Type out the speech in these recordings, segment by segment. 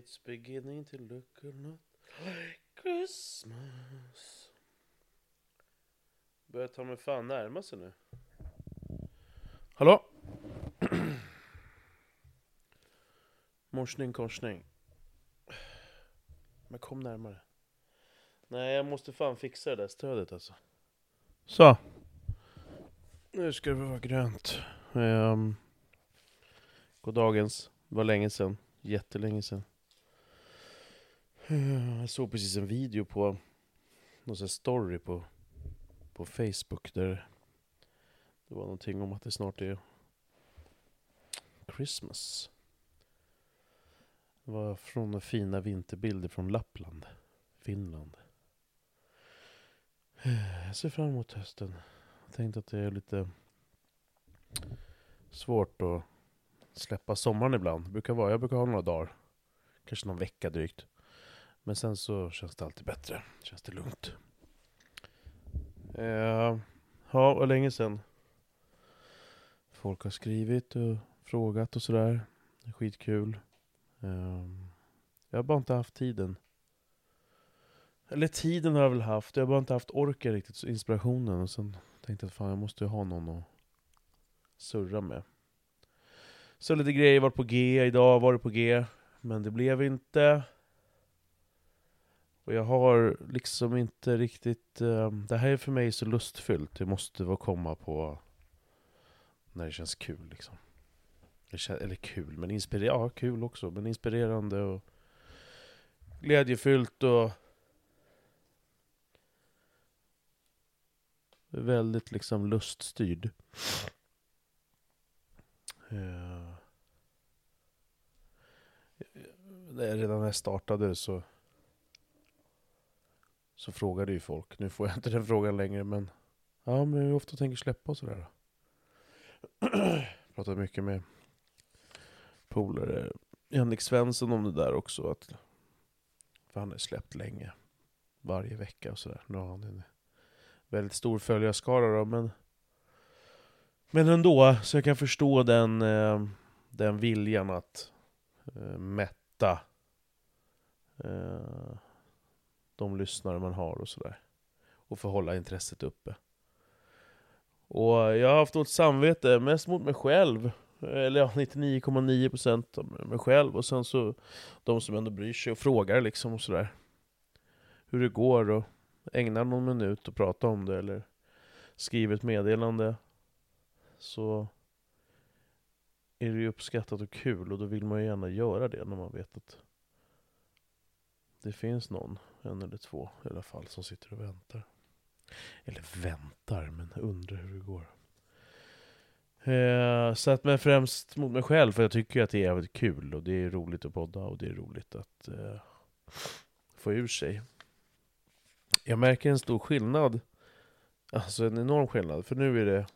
It's beginning to look a lot like Christmas. Börjar ta mig fan närma sig nu. Hallå? Morsning korsning. Men kom närmare. Nej, jag måste fan fixa det där stödet alltså. Så. Nu ska det vara grönt. Um, Goddagens. Det var länge sedan. Jättelänge sedan. Eh, jag såg precis en video på någon sån här story på, på Facebook där det var någonting om att det snart är Christmas. Det var från fina vinterbilder från Lappland, Finland. Eh, jag ser fram emot hösten. Jag tänkte att det är lite svårt att släppa sommaren ibland. Det brukar vara, jag brukar ha några dagar. Kanske någon vecka drygt. Men sen så känns det alltid bättre. Känns det lugnt. Eh, ja, och länge sen. Folk har skrivit och frågat och sådär. Skitkul. Eh, jag har bara inte haft tiden. Eller tiden har jag väl haft. Jag har bara inte haft orken riktigt, så inspirationen. Och sen tänkte jag att fan, jag måste ju ha någon att surra med. Så lite grejer, var på G idag, var det på G. Men det blev inte. Och jag har liksom inte riktigt... eh, det här är för mig så lustfyllt. Det måste vara komma på när det känns kul liksom. Eller kul, men inspirerande. Ja, kul också. Men inspirerande och glädjefyllt och... Väldigt liksom luststyrd. Eh, Redan när jag startade så så frågade ju folk. Nu får jag inte den frågan längre men Ja men hur ofta tänker släppa och sådär då? Pratat mycket med polare Henrik Svensson om det där också att För han har släppt länge Varje vecka och sådär Nu har han en väldigt stor följarskara då men Men ändå, så jag kan förstå den eh, Den viljan att eh, mätta eh, de lyssnare man har och sådär. Och få hålla intresset uppe. Och jag har haft något samvete, mest mot mig själv. Eller ja, 99,9% av mig själv. Och sen så de som ändå bryr sig och frågar liksom och sådär. Hur det går och ägnar någon minut och prata om det eller skriver ett meddelande. Så är det ju uppskattat och kul och då vill man ju gärna göra det när man vet att det finns någon, en eller två i alla fall, som sitter och väntar. Eller väntar, men undrar hur det går. Eh, så att men främst mot mig själv, för jag tycker att det är jävligt kul och det är roligt att podda och det är roligt att eh, få ur sig. Jag märker en stor skillnad, alltså en enorm skillnad, för nu är det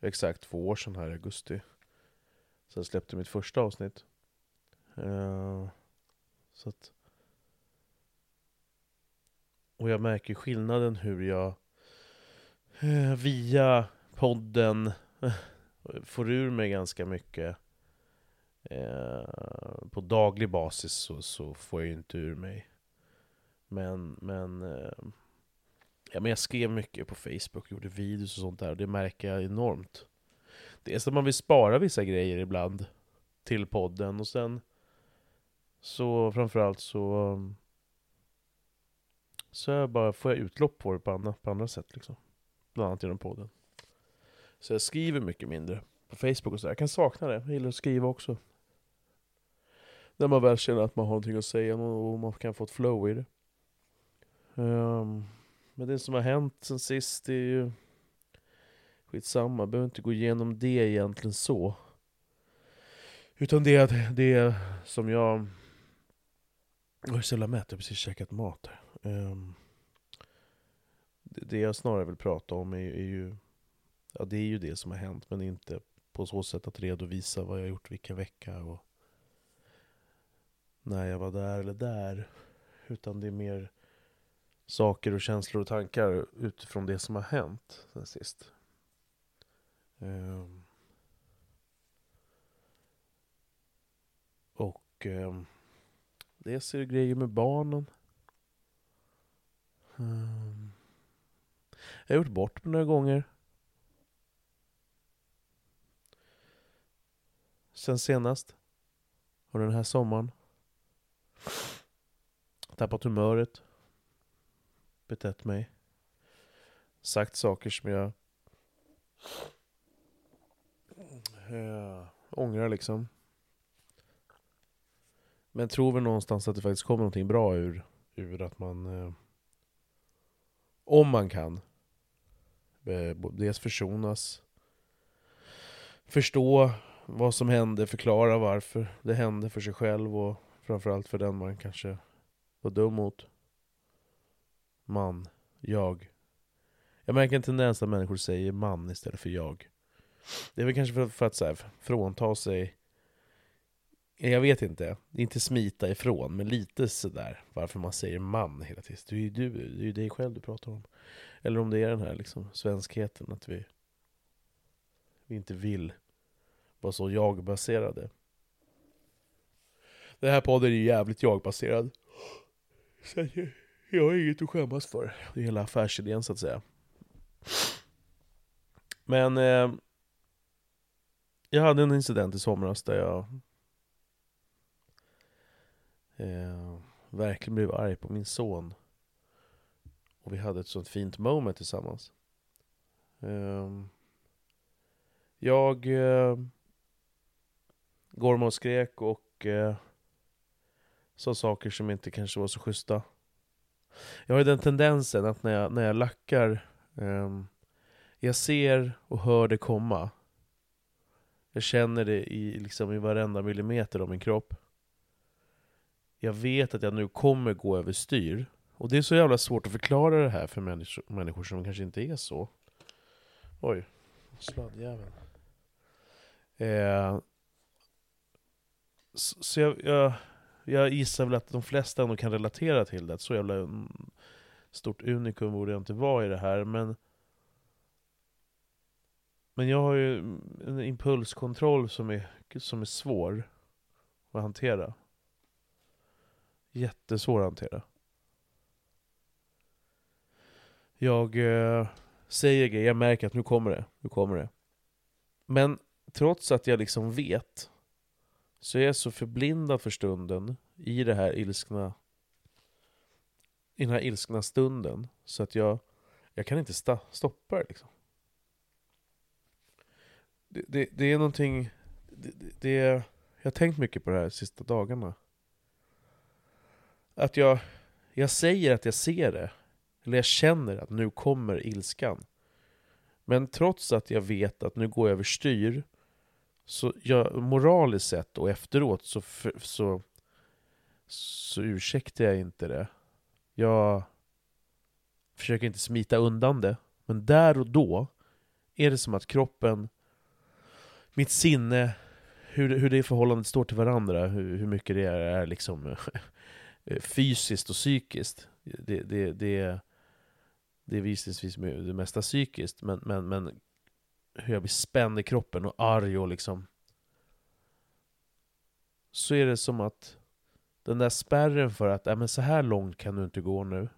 exakt två år sedan här i augusti. Sen släppte mitt första avsnitt. Eh, så att och jag märker skillnaden hur jag eh, via podden eh, får ur mig ganska mycket. Eh, på daglig basis så, så får jag ju inte ur mig. Men, men, ja, men jag skrev mycket på Facebook, gjorde videos och sånt där. Och det märker jag enormt. Det är som att man vill spara vissa grejer ibland till podden. Och sen så framförallt så så jag bara får jag utlopp på det på andra, på andra sätt liksom. Bland annat genom podden. Så jag skriver mycket mindre på Facebook och sådär. Jag kan sakna det. Jag gillar att skriva också. När man väl känner att man har någonting att säga och man kan få ett flow i det. Um, men det som har hänt sen sist är ju skitsamma. Jag behöver inte gå igenom det egentligen så. Utan det är det som jag... Jag är så jävla mätt, jag har precis käkat mat här. Ehm, det, jag snarare vill prata om är, är ju Ja det är ju det som har hänt men inte på så sätt att redovisa vad jag gjort vilken vecka och när jag var där eller där. Utan det är mer saker och känslor och tankar utifrån det som har hänt sen sist. Um, Och um, Dels är det grejer med barnen. Ehm. Jag har gjort bort mig några gånger. Sen senast. Och den här sommaren. Tappat humöret. Betett mig. Sagt saker som jag äh, ångrar liksom. Men tror väl någonstans att det faktiskt kommer någonting bra ur, ur att man... äh, om man kan. Eh, dels försonas. Förstå vad som hände, förklara varför det hände för sig själv och framförallt för den man kanske var dum mot. Man, jag. Jag märker en tendens att människor säger man istället för jag. Det är väl kanske för, för att så här, frånta sig jag vet inte, inte smita ifrån, men lite sådär varför man säger man hela tiden. Det är ju du, det är ju dig själv du pratar om. Eller om det är den här liksom svenskheten, att vi, vi inte vill vara så jag-baserade. Den här podden är ju jävligt jag-baserad. Så jag har inget att skämmas för. Det är hela affärsidén så att säga. Men eh, jag hade en incident i somras där jag eh, verkligen blev arg på min son. Och vi hade ett sånt fint moment tillsammans. Eh, jag eh, gormade och skrek och eh, sa saker som inte kanske var så schyssta. Jag har ju den tendensen att när jag, när jag lackar, eh, jag ser och hör det komma. Jag känner det i, liksom, i varenda millimeter av min kropp. Jag vet att jag nu kommer gå överstyr. Och det är så jävla svårt att förklara det här för människor, människor som kanske inte är så. Oj, sladdjäveln. Eh, så, så jag, jag, jag gissar väl att de flesta ändå kan relatera till det. Så jävla mm, stort unikum borde jag inte vara i det här, men men jag har ju mm, en impulskontroll som är, som är svår att hantera. Jättesvår att hantera. Jag eh, säger grejer, jag märker att nu kommer det, nu kommer det. Men trots att jag liksom vet, så är jag så förblindad för stunden i det här ilskna i den här ilskna stunden, så att jag, jag kan inte sta, stoppa det liksom. Det, det, det är någonting, det, det, jag har tänkt mycket på det här de sista dagarna. Att jag, jag säger att jag ser det, eller jag känner att nu kommer ilskan. Men trots att jag vet att nu går jag överstyr, så jag, moraliskt sett och efteråt så, så, så ursäktar jag inte det. Jag försöker inte smita undan det. Men där och då är det som att kroppen, mitt sinne, hur, hur det förhållandet står till varandra, hur, hur mycket det är, är liksom Eh, fysiskt och psykiskt. Det, det, det, det är visningsvis det mesta psykiskt, men, men, men hur jag blir spänd i kroppen och arg och liksom... Så är det som att den där spärren för att, äh, men så här långt kan du inte gå nu.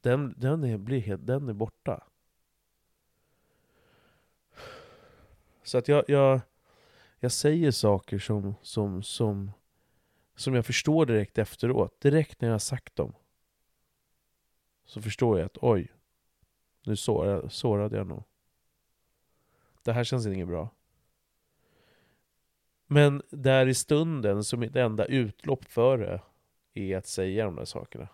Den, den, är, blir helt, den är borta. Så att jag, jag, jag säger saker som, som, som, som jag förstår direkt efteråt. Direkt när jag har sagt dem. Så förstår jag att oj, nu sårade, sårade jag nog. Det här känns inget bra. Men där i stunden, som mitt enda utlopp för det, är att säga de där sakerna.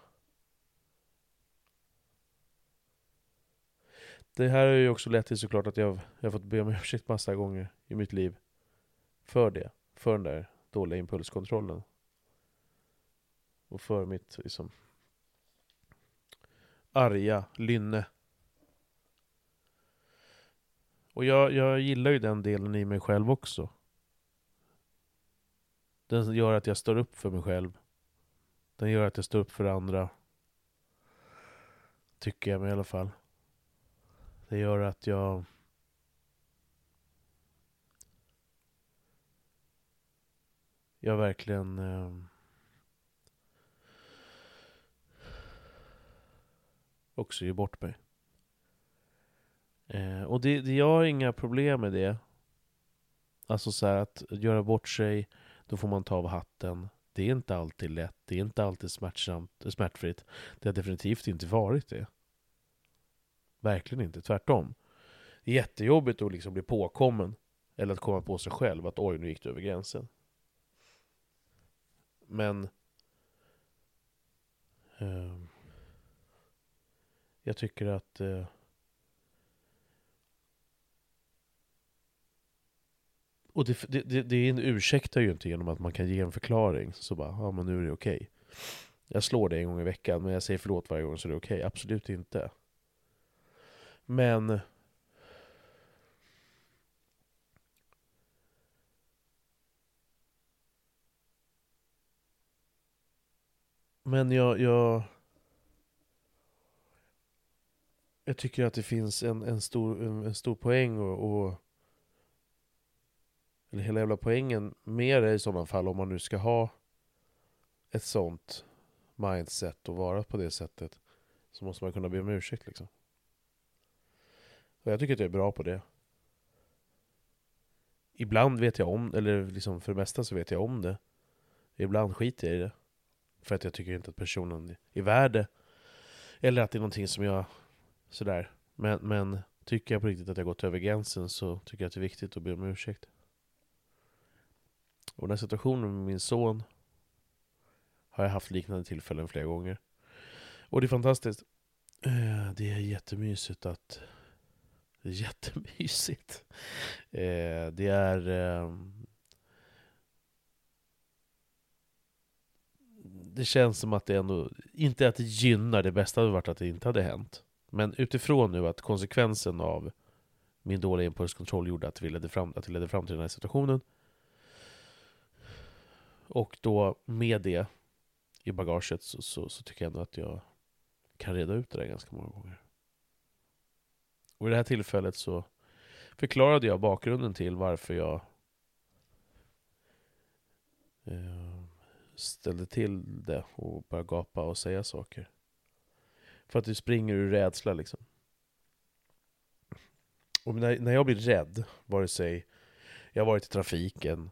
Det här har ju också lett till såklart att jag, jag har fått be om ursäkt massa gånger i mitt liv. För det. För den där dåliga impulskontrollen. Och för mitt liksom arga lynne. Och jag, jag gillar ju den delen i mig själv också. Den gör att jag står upp för mig själv. Den gör att jag står upp för andra. Tycker jag mig i alla fall. Det gör att jag... jag verkligen eh, också ger bort mig. Eh, och det, det, jag har inga problem med det. Alltså så här, att göra bort sig, då får man ta av hatten. Det är inte alltid lätt, det är inte alltid smärtsamt, eh, smärtfritt. Det har definitivt inte varit det. Verkligen inte, tvärtom. Det är jättejobbigt att liksom bli påkommen. Eller att komma på sig själv att oj, nu gick du över gränsen. Men... Eh, jag tycker att... Eh, och det, det, det, det ursäktar ju inte genom att man kan ge en förklaring. Så bara, ja men nu är det okej. Okay. Jag slår dig en gång i veckan, men jag säger förlåt varje gång så är det okej. Okay. Absolut inte. Men... Men jag, jag... Jag tycker att det finns en, en, stor, en, en stor poäng och, och eller hela jävla poängen med det i sådana fall om man nu ska ha ett sånt mindset och vara på det sättet så måste man kunna be om ursäkt liksom. Och jag tycker att jag är bra på det. Ibland vet jag om, eller liksom för det mesta så vet jag om det. Ibland skiter jag i det. För att jag tycker inte att personen är värd det. Eller att det är någonting som jag sådär. Men, men tycker jag på riktigt att jag gått över gränsen så tycker jag att det är viktigt att be om ursäkt. Och den här situationen med min son har jag haft liknande tillfällen flera gånger. Och det är fantastiskt. Eh, det är jättemysigt att... Det är jättemysigt. Eh, det är... Ehm, det känns som att det ändå... Inte att det gynnar, det bästa hade varit att det inte hade hänt. Men utifrån nu att konsekvensen av min dåliga impulskontroll gjorde att, vi ledde fram, att det ledde fram till den här situationen. Och då med det i bagaget så, så, så, tycker jag ändå att jag kan reda ut det där ganska många gånger. Och i det här tillfället så förklarade jag bakgrunden till varför jag eh, ställde till det och började gapa och säga saker. För att du springer ur rädsla liksom. Och när, när jag blir rädd, vare sig jag har varit i trafiken,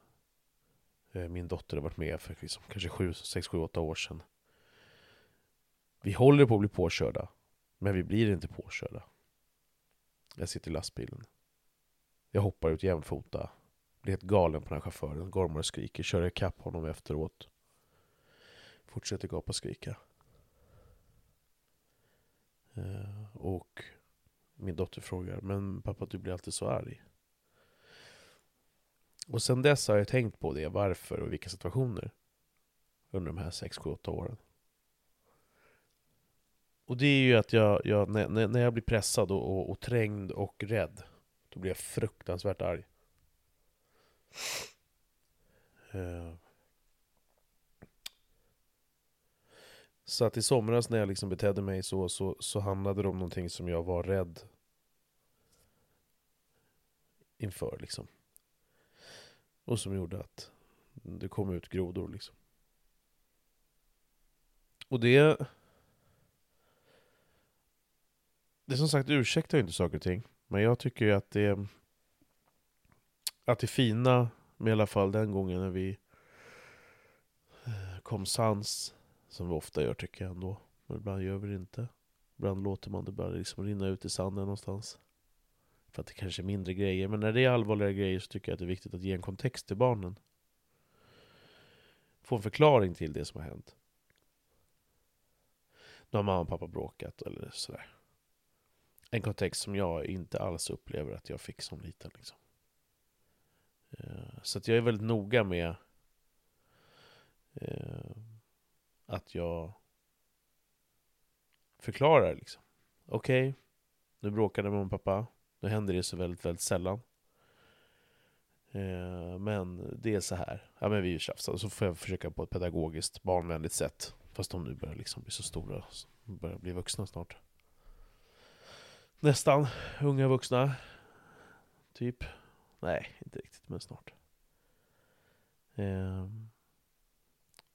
eh, min dotter har varit med för liksom, kanske 7, 6, 7, 8 år sedan. Vi håller på att bli påkörda, men vi blir inte påkörda. Jag sitter i lastbilen. Jag hoppar ut jämfota. Blir helt galen på den här chauffören. Gormar och skriker. Kör ikapp honom efteråt. Fortsätter gapa och skrika. Eh, och min dotter frågar, men pappa du blir alltid så arg. Och sen dess har jag tänkt på det, varför och vilka situationer. Under de här 6, 7, 8 åren. Och det är ju att jag, jag när, när jag blir pressad och, och, och, trängd och rädd, då blir jag fruktansvärt arg. Uh, Så att i somras när jag liksom betedde mig så, så, så handlade det om någonting som jag var rädd inför liksom. Och som gjorde att det kom ut grodor liksom. Och det... Det som sagt ursäktar ju inte saker och ting. Men jag tycker ju att det... Att det fina med i alla fall den gången när vi eh, kom sans som vi ofta gör tycker jag ändå. Men ibland gör vi det inte. Ibland låter man det bara liksom rinna ut i sanden någonstans. För att det kanske är mindre grejer. Men när det är allvarliga grejer så tycker jag att det är viktigt att ge en kontext till barnen. Få en förklaring till det som har hänt. Nu har mamma och pappa bråkat eller sådär. En kontext som jag inte alls upplever att jag fick som liten. Liksom. Eh, så att jag är väldigt noga med eh, att jag förklarar liksom. Okej, okay, nu bråkade mamma och pappa. Nu händer det så väldigt, väldigt sällan. Eh, men det är så här. Ja men vi tjafsar. Så får jag försöka på ett pedagogiskt, barnvänligt sätt. Fast de nu börjar liksom bli så stora. Börjar bli vuxna snart. Nästan. Unga vuxna. Typ. Nej, inte riktigt, men snart. Eh,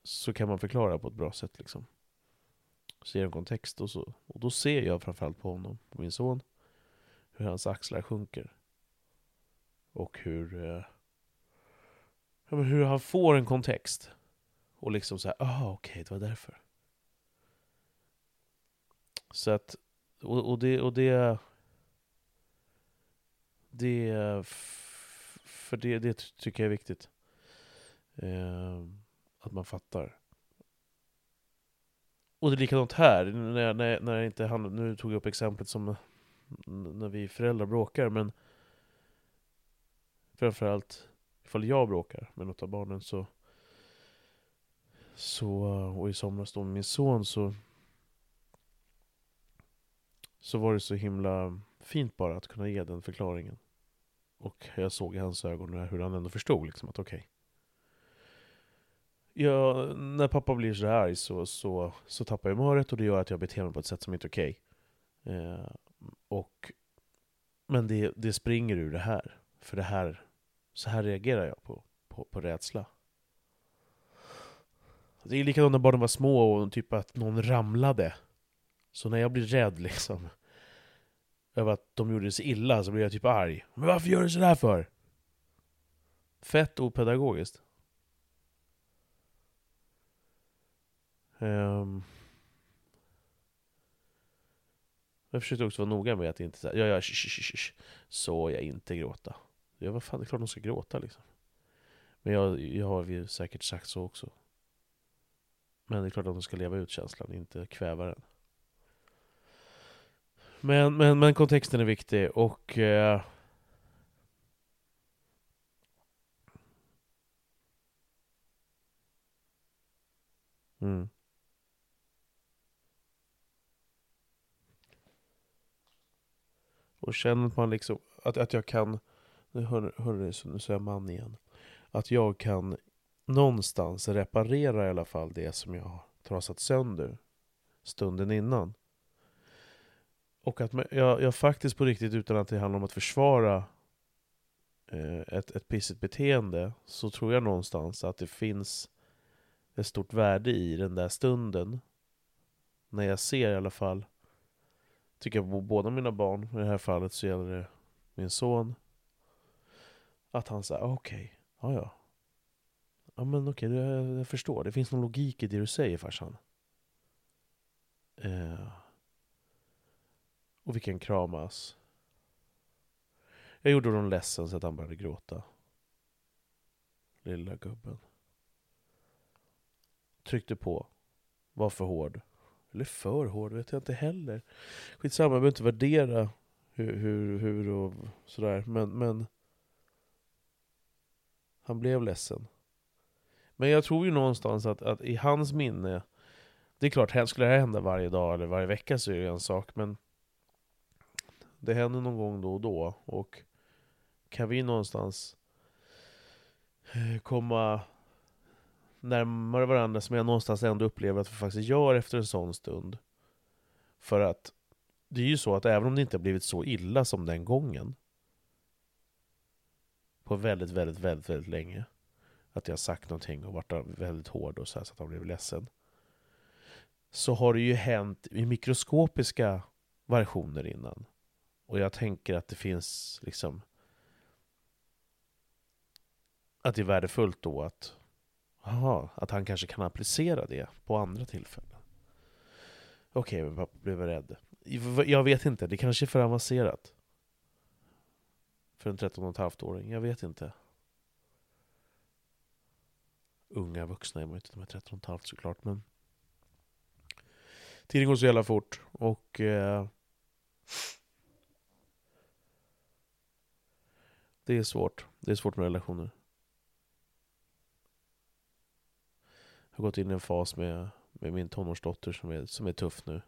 så kan man förklara på ett bra sätt liksom. Så ger en kontext och så. Och då ser jag framförallt på honom, på min son, hur hans axlar sjunker. Och hur, eh, hur han får en kontext. Och liksom såhär, ah okej, okay, det var därför. Så att, och, och det, och det, det, för det, det tycker jag är viktigt. Eh, att man fattar. Och det är likadant här, när, när, när jag inte han, nu tog jag upp exemplet som när vi föräldrar bråkar, men framförallt ifall jag bråkar med något av barnen så, så och i somras då med min son så så var det så himla fint bara att kunna ge den förklaringen. Och jag såg i hans ögon hur han ändå förstod liksom att okej. Okay. Ja, när pappa blir så arg så, så, så tappar jag humöret och det gör att jag beter mig på ett sätt som inte är okej. Okay. Eh, och, men det, det springer ur det här. För det här, så här reagerar jag på, på, på rädsla. Det är likadant när barnen var små och typ att någon ramlade. Så när jag blir rädd liksom över att de gjorde sig illa så blir jag typ arg. Men varför gör du sådär för? Fett opedagogiskt. Um, jag försökte också vara noga med att inte säga ja, ja, sh, sh, sh, så jag inte gråta. Ja, vad fan, det är klart de ska gråta liksom. Men jag, jag har ju säkert sagt så också. Men det är klart att de ska leva ut känslan, inte kväva den. Men, men, men kontexten är viktig och eh, mm. Och känner man liksom att, att jag kan, nu hör, hör nu säger jag man igen, att jag kan någonstans reparera i alla fall det som jag har trasat sönder stunden innan. Och att jag, jag faktiskt på riktigt, utan att det handlar om att försvara eh, ett, ett pissigt beteende, så tror jag någonstans att det finns ett stort värde i den där stunden. När jag ser i alla fall, tycker jag på båda mina barn, i det här fallet så gäller det min son, att han säger okej, okay, ja ja. Ja men okej, okay, jag, jag förstår. Det finns någon logik i det du säger farsan. Eh, och vi kan kramas. Jag gjorde honom ledsen så att han började gråta. Lilla gubben. Tryckte på. Var för hård. Eller för hård vet jag inte heller. Skitsamma, jag behöver inte värdera hur, hur, hur och sådär. Men, men han blev ledsen. Men jag tror ju någonstans att, att i hans minne, det är klart, skulle det här hända varje dag eller varje vecka så är det en sak, men det händer någon gång då och då. Och kan vi någonstans eh, komma närmare varandra som jag någonstans ändå upplever att vi faktiskt gör efter en sån stund. För att det är ju så att även om det inte har blivit så illa som den gången på väldigt, väldigt, väldigt, väldigt länge att jag har sagt någonting och varit väldigt hård och så, här, så att han blev ledsen så har det ju hänt i mikroskopiska versioner innan. Och jag tänker att det finns liksom att det är värdefullt då att aha, att han kanske kan applicera det på andra tillfällen. Okej, okay, men pappa blev rädd. Jag vet inte, det kanske är för avancerat. För en 13,5-åring, jag vet inte. Unga vuxna är man ju inte, de är 13,5 såklart, men Tiden går så jävla fort och eh, Det är svårt. Det är svårt med relationer. Har gått in i en fas med, med min tonårsdotter som är, som är tuff nu.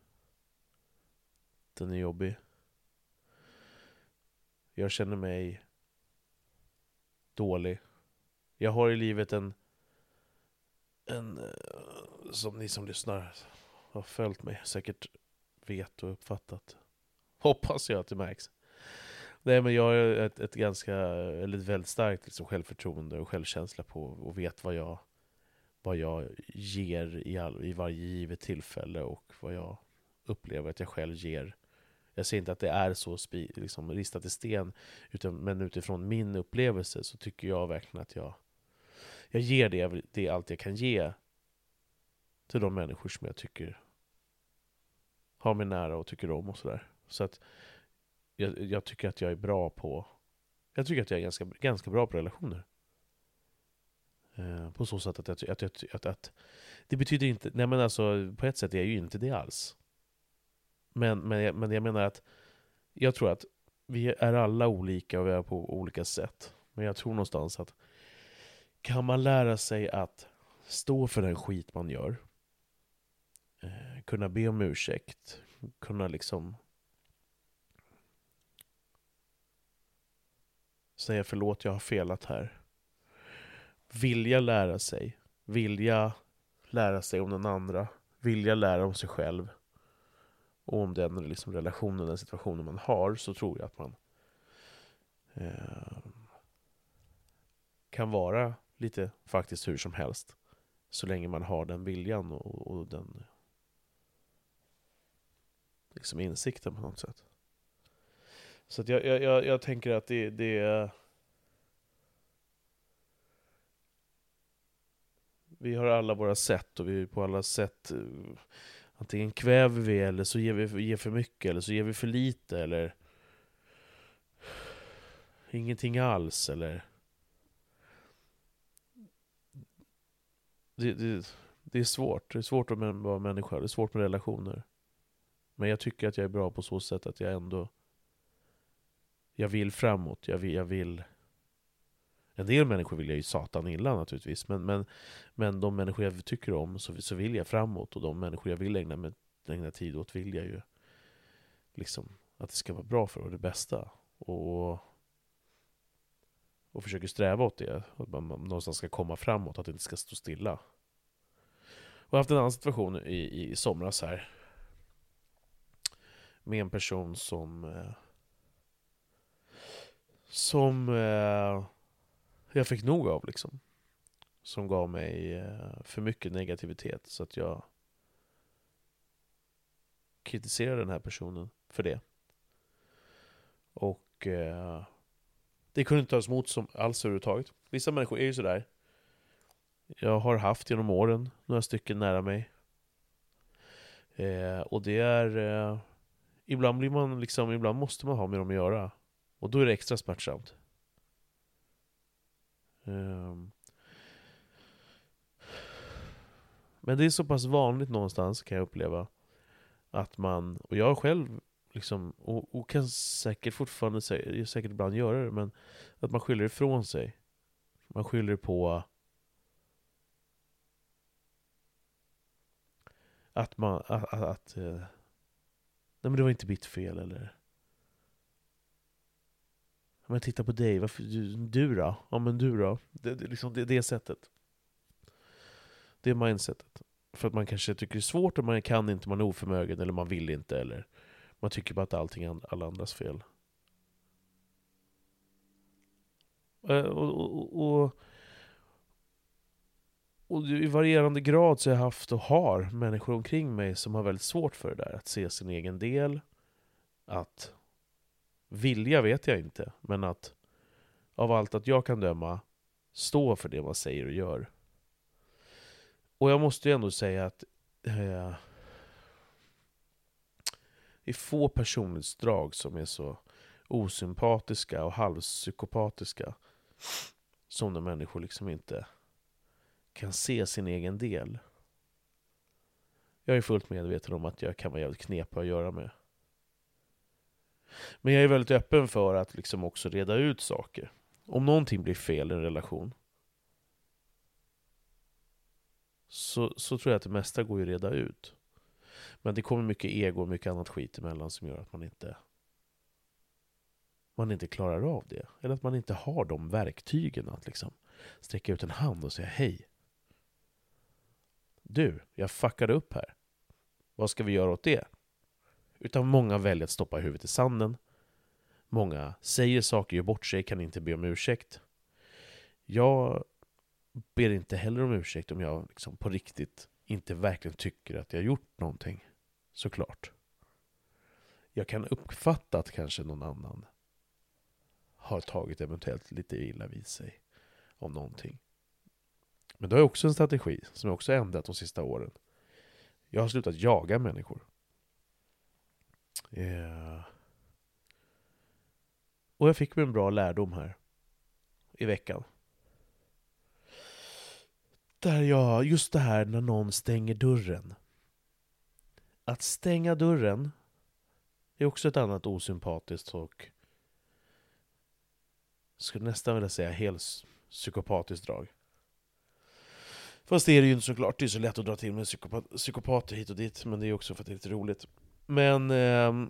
Den är jobbig. Jag känner mig dålig. Jag har i livet en, en eh, som ni som lyssnar har följt mig säkert vet och uppfattat. Hoppas jag att det märks. Nej men jag har ett, ett ganska, eller ett väldigt starkt liksom självförtroende och självkänsla på och vet vad jag vad jag ger i, all, i varje givet tillfälle och vad jag upplever att jag själv ger. Jag säger inte att det är så spi, liksom, ristat i sten, utan, men utifrån min upplevelse så tycker jag verkligen att jag, jag ger det, det allt jag kan ge till de människor som jag tycker har mig nära och tycker om och sådär. Så att jag, jag, tycker att jag är bra på Jag tycker att jag är ganska, ganska bra på relationer. Eh, på så sätt att, att, att, att, att, att Det betyder inte, nej men alltså på ett sätt är jag ju inte det alls. Men, men, jag, men jag menar att jag tror att vi är alla olika och vi är på olika sätt. Men jag tror någonstans att kan man lära sig att stå för den skit man gör, eh, kunna be om ursäkt, kunna liksom säga förlåt, jag har felat här. Vilja lära sig, vilja lära sig om den andra, vilja lära om sig själv och om den liksom relationen, den situationen man har, så tror jag att man eh, kan vara lite faktiskt hur som helst. Så länge man har den viljan och, och den liksom insikten på något sätt. Så jag, jag, jag, jag, tänker att det, det Vi har alla våra sätt och vi på alla sätt eh, Antingen kväver vi eller så ger vi ger för mycket eller så ger vi för lite eller Ingenting alls eller det, det, det är svårt, det är svårt att vara människa, det är svårt med relationer. Men jag tycker att jag är bra på så sätt att jag ändå Jag vill framåt, jag vill, jag vill en del människor vill jag ju satan illa naturligtvis, men, men, men de människor jag tycker om så, så vill jag framåt, och de människor jag vill ägna, med, ägna tid åt vill jag ju liksom att det ska vara bra för och det bästa. Och, och försöker sträva åt det, att man, man någonstans ska komma framåt, att det inte ska stå stilla. Och jag har haft en annan situation i, i somras här, med en person som eh, som eh, jag fick nog av liksom. Som gav mig eh, för mycket negativitet så att jag kritiserade den här personen för det. Och eh, det kunde inte tas emot som alls överhuvudtaget. Vissa människor är ju sådär. Jag har haft genom åren några stycken nära mig. Eh, och det är... Eh, ibland blir man liksom, ibland måste man ha med dem att göra. Och då är det extra smärtsamt. Ehm. Men det är så pass vanligt någonstans kan jag uppleva Att man, och jag själv liksom, och, och kan säkert fortfarande säkert ibland göra det Men att man skyller ifrån sig. Man skyller på Att man, att, att, att Nej men det var inte mitt fel eller men titta på dig, varför, du, du då? Ja men du då? Det, det, liksom, det, det sättet. Det mindsetet. För att man kanske tycker det är svårt, och man kan inte, man är oförmögen, eller man vill inte, eller man tycker bara att allting är alla andras fel. Eh, och, och, och, och, i varierande grad så har jag haft och har människor omkring mig som har väldigt svårt för det där. Att se sin egen del, att Vilja vet jag inte, men att av allt att jag kan döma stå för det man säger och gör. Och jag måste ju ändå säga att eh, det är få personlighetsdrag som är så osympatiska och halvpsykopatiska som när människor liksom inte kan se sin egen del. Jag är fullt medveten om att jag kan vara jävligt knepig att göra med. Men jag är väldigt öppen för att liksom också reda ut saker. Om någonting blir fel i en relation så, så tror jag att det mesta går att reda ut. Men det kommer mycket ego och mycket annat skit emellan som gör att man inte man inte klarar av det. Eller att man inte har de verktygen att liksom sträcka ut en hand och säga hej. Du, jag fuckade upp här. Vad ska vi göra åt det? Utan många väljer att stoppa huvudet i sanden. Många säger saker, gör bort sig, kan inte be om ursäkt. Jag ber inte heller om ursäkt om jag liksom på riktigt inte verkligen tycker att jag gjort någonting. Såklart. Jag kan uppfatta att kanske någon annan har tagit eventuellt lite illa vid sig om någonting. Men det är också en strategi som jag också ändrat de sista åren. Jag har slutat jaga människor. Yeah. Och jag fick mig en bra lärdom här i veckan. Där jag, just det här när någon stänger dörren. Att stänga dörren är också ett annat osympatiskt och skulle nästan vilja säga helt psykopatiskt drag. Fast det är det ju inte såklart, det är så lätt att dra till med psykopat, psykopater hit och dit, men det är också för att det är lite roligt. Men eh,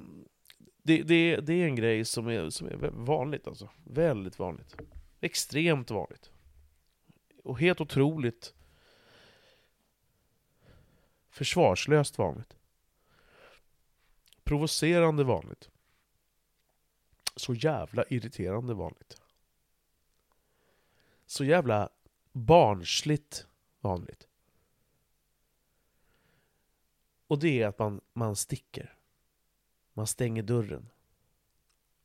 det, det, det är en grej som är, som är vanligt alltså. Väldigt vanligt. Extremt vanligt. Och helt otroligt försvarslöst vanligt. Provocerande vanligt. Så jävla irriterande vanligt. Så jävla barnsligt vanligt. Och det är att man, man sticker. Man stänger dörren.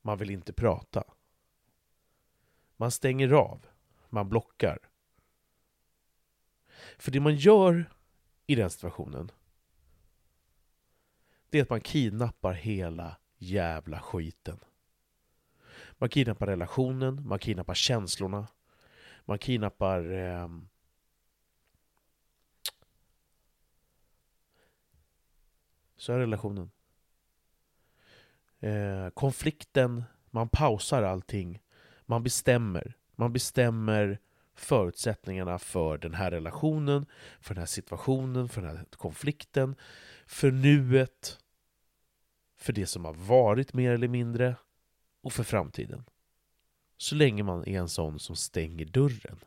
Man vill inte prata. Man stänger av. Man blockar. För det man gör i den situationen det är att man kidnappar hela jävla skiten. Man kidnappar relationen, man kidnappar känslorna, man kidnappar eh, Så är relationen. Eh, konflikten, man pausar allting. Man bestämmer. Man bestämmer förutsättningarna för den här relationen, för den här situationen, för den här konflikten, för nuet, för det som har varit mer eller mindre och för framtiden. Så länge man är en sån som stänger dörren.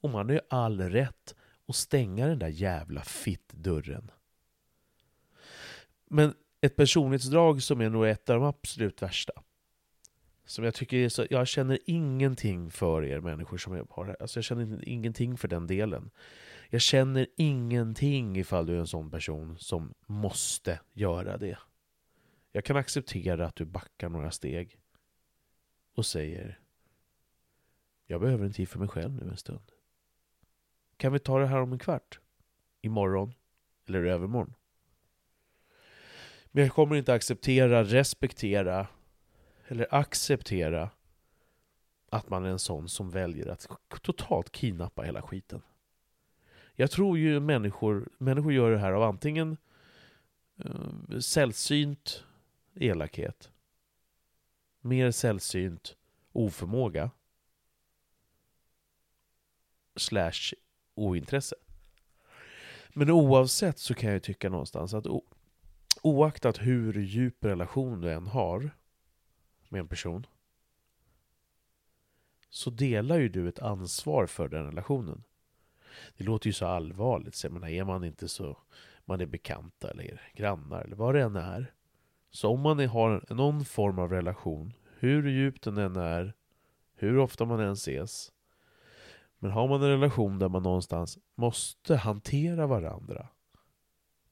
Och man har ju all rätt att stänga den där jävla fitt-dörren. Men ett personlighetsdrag som är nog ett av de absolut värsta. Som jag tycker är så, jag känner ingenting för er människor som har det Alltså jag känner ingenting för den delen. Jag känner ingenting ifall du är en sån person som måste göra det. Jag kan acceptera att du backar några steg och säger Jag behöver en tid för mig själv nu en stund. Kan vi ta det här om en kvart? Imorgon? Eller övermorgon? Men jag kommer inte acceptera, respektera eller acceptera att man är en sån som väljer att totalt kidnappa hela skiten. Jag tror ju människor, människor gör det här av antingen eh, sällsynt elakhet, mer sällsynt oförmåga, slash ointresse. Men oavsett så kan jag tycka någonstans att oaktat hur djup relation du än har med en person så delar ju du ett ansvar för den relationen. Det låter ju så allvarligt, så menar, är man inte så man är bekanta eller grannar eller vad det än är. Så om man har någon form av relation, hur djup den än är, hur ofta man än ses, men har man en relation där man någonstans måste hantera varandra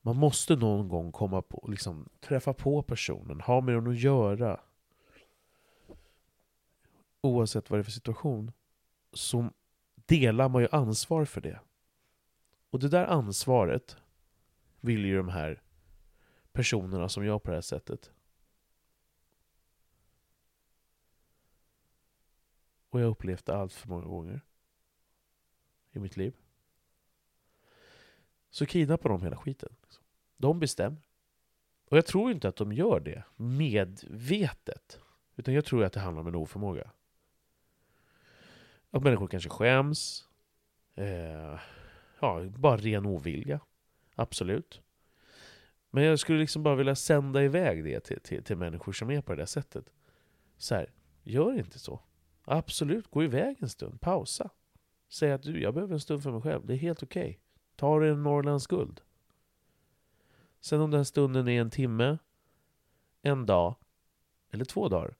man måste någon gång komma på, liksom, träffa på personen, ha med den att göra. Oavsett vad det är för situation. Så delar man ju ansvar för det. Och det där ansvaret vill ju de här personerna som gör på det här sättet. Och jag har upplevt det allt för många gånger. I mitt liv. Så kidnappar de hela skiten. De bestämmer. Och jag tror inte att de gör det medvetet. Utan jag tror att det handlar om en oförmåga. Att människor kanske skäms. Eh, ja, bara ren ovilja. Absolut. Men jag skulle liksom bara vilja sända iväg det till, till, till människor som är på det där sättet. Så här, gör inte så. Absolut, gå iväg en stund, pausa. Säg att du, jag behöver en stund för mig själv, det är helt okej. Okay. Ta dig en Norrlands guld. Sen om den stunden är en timme, en dag eller två dagar.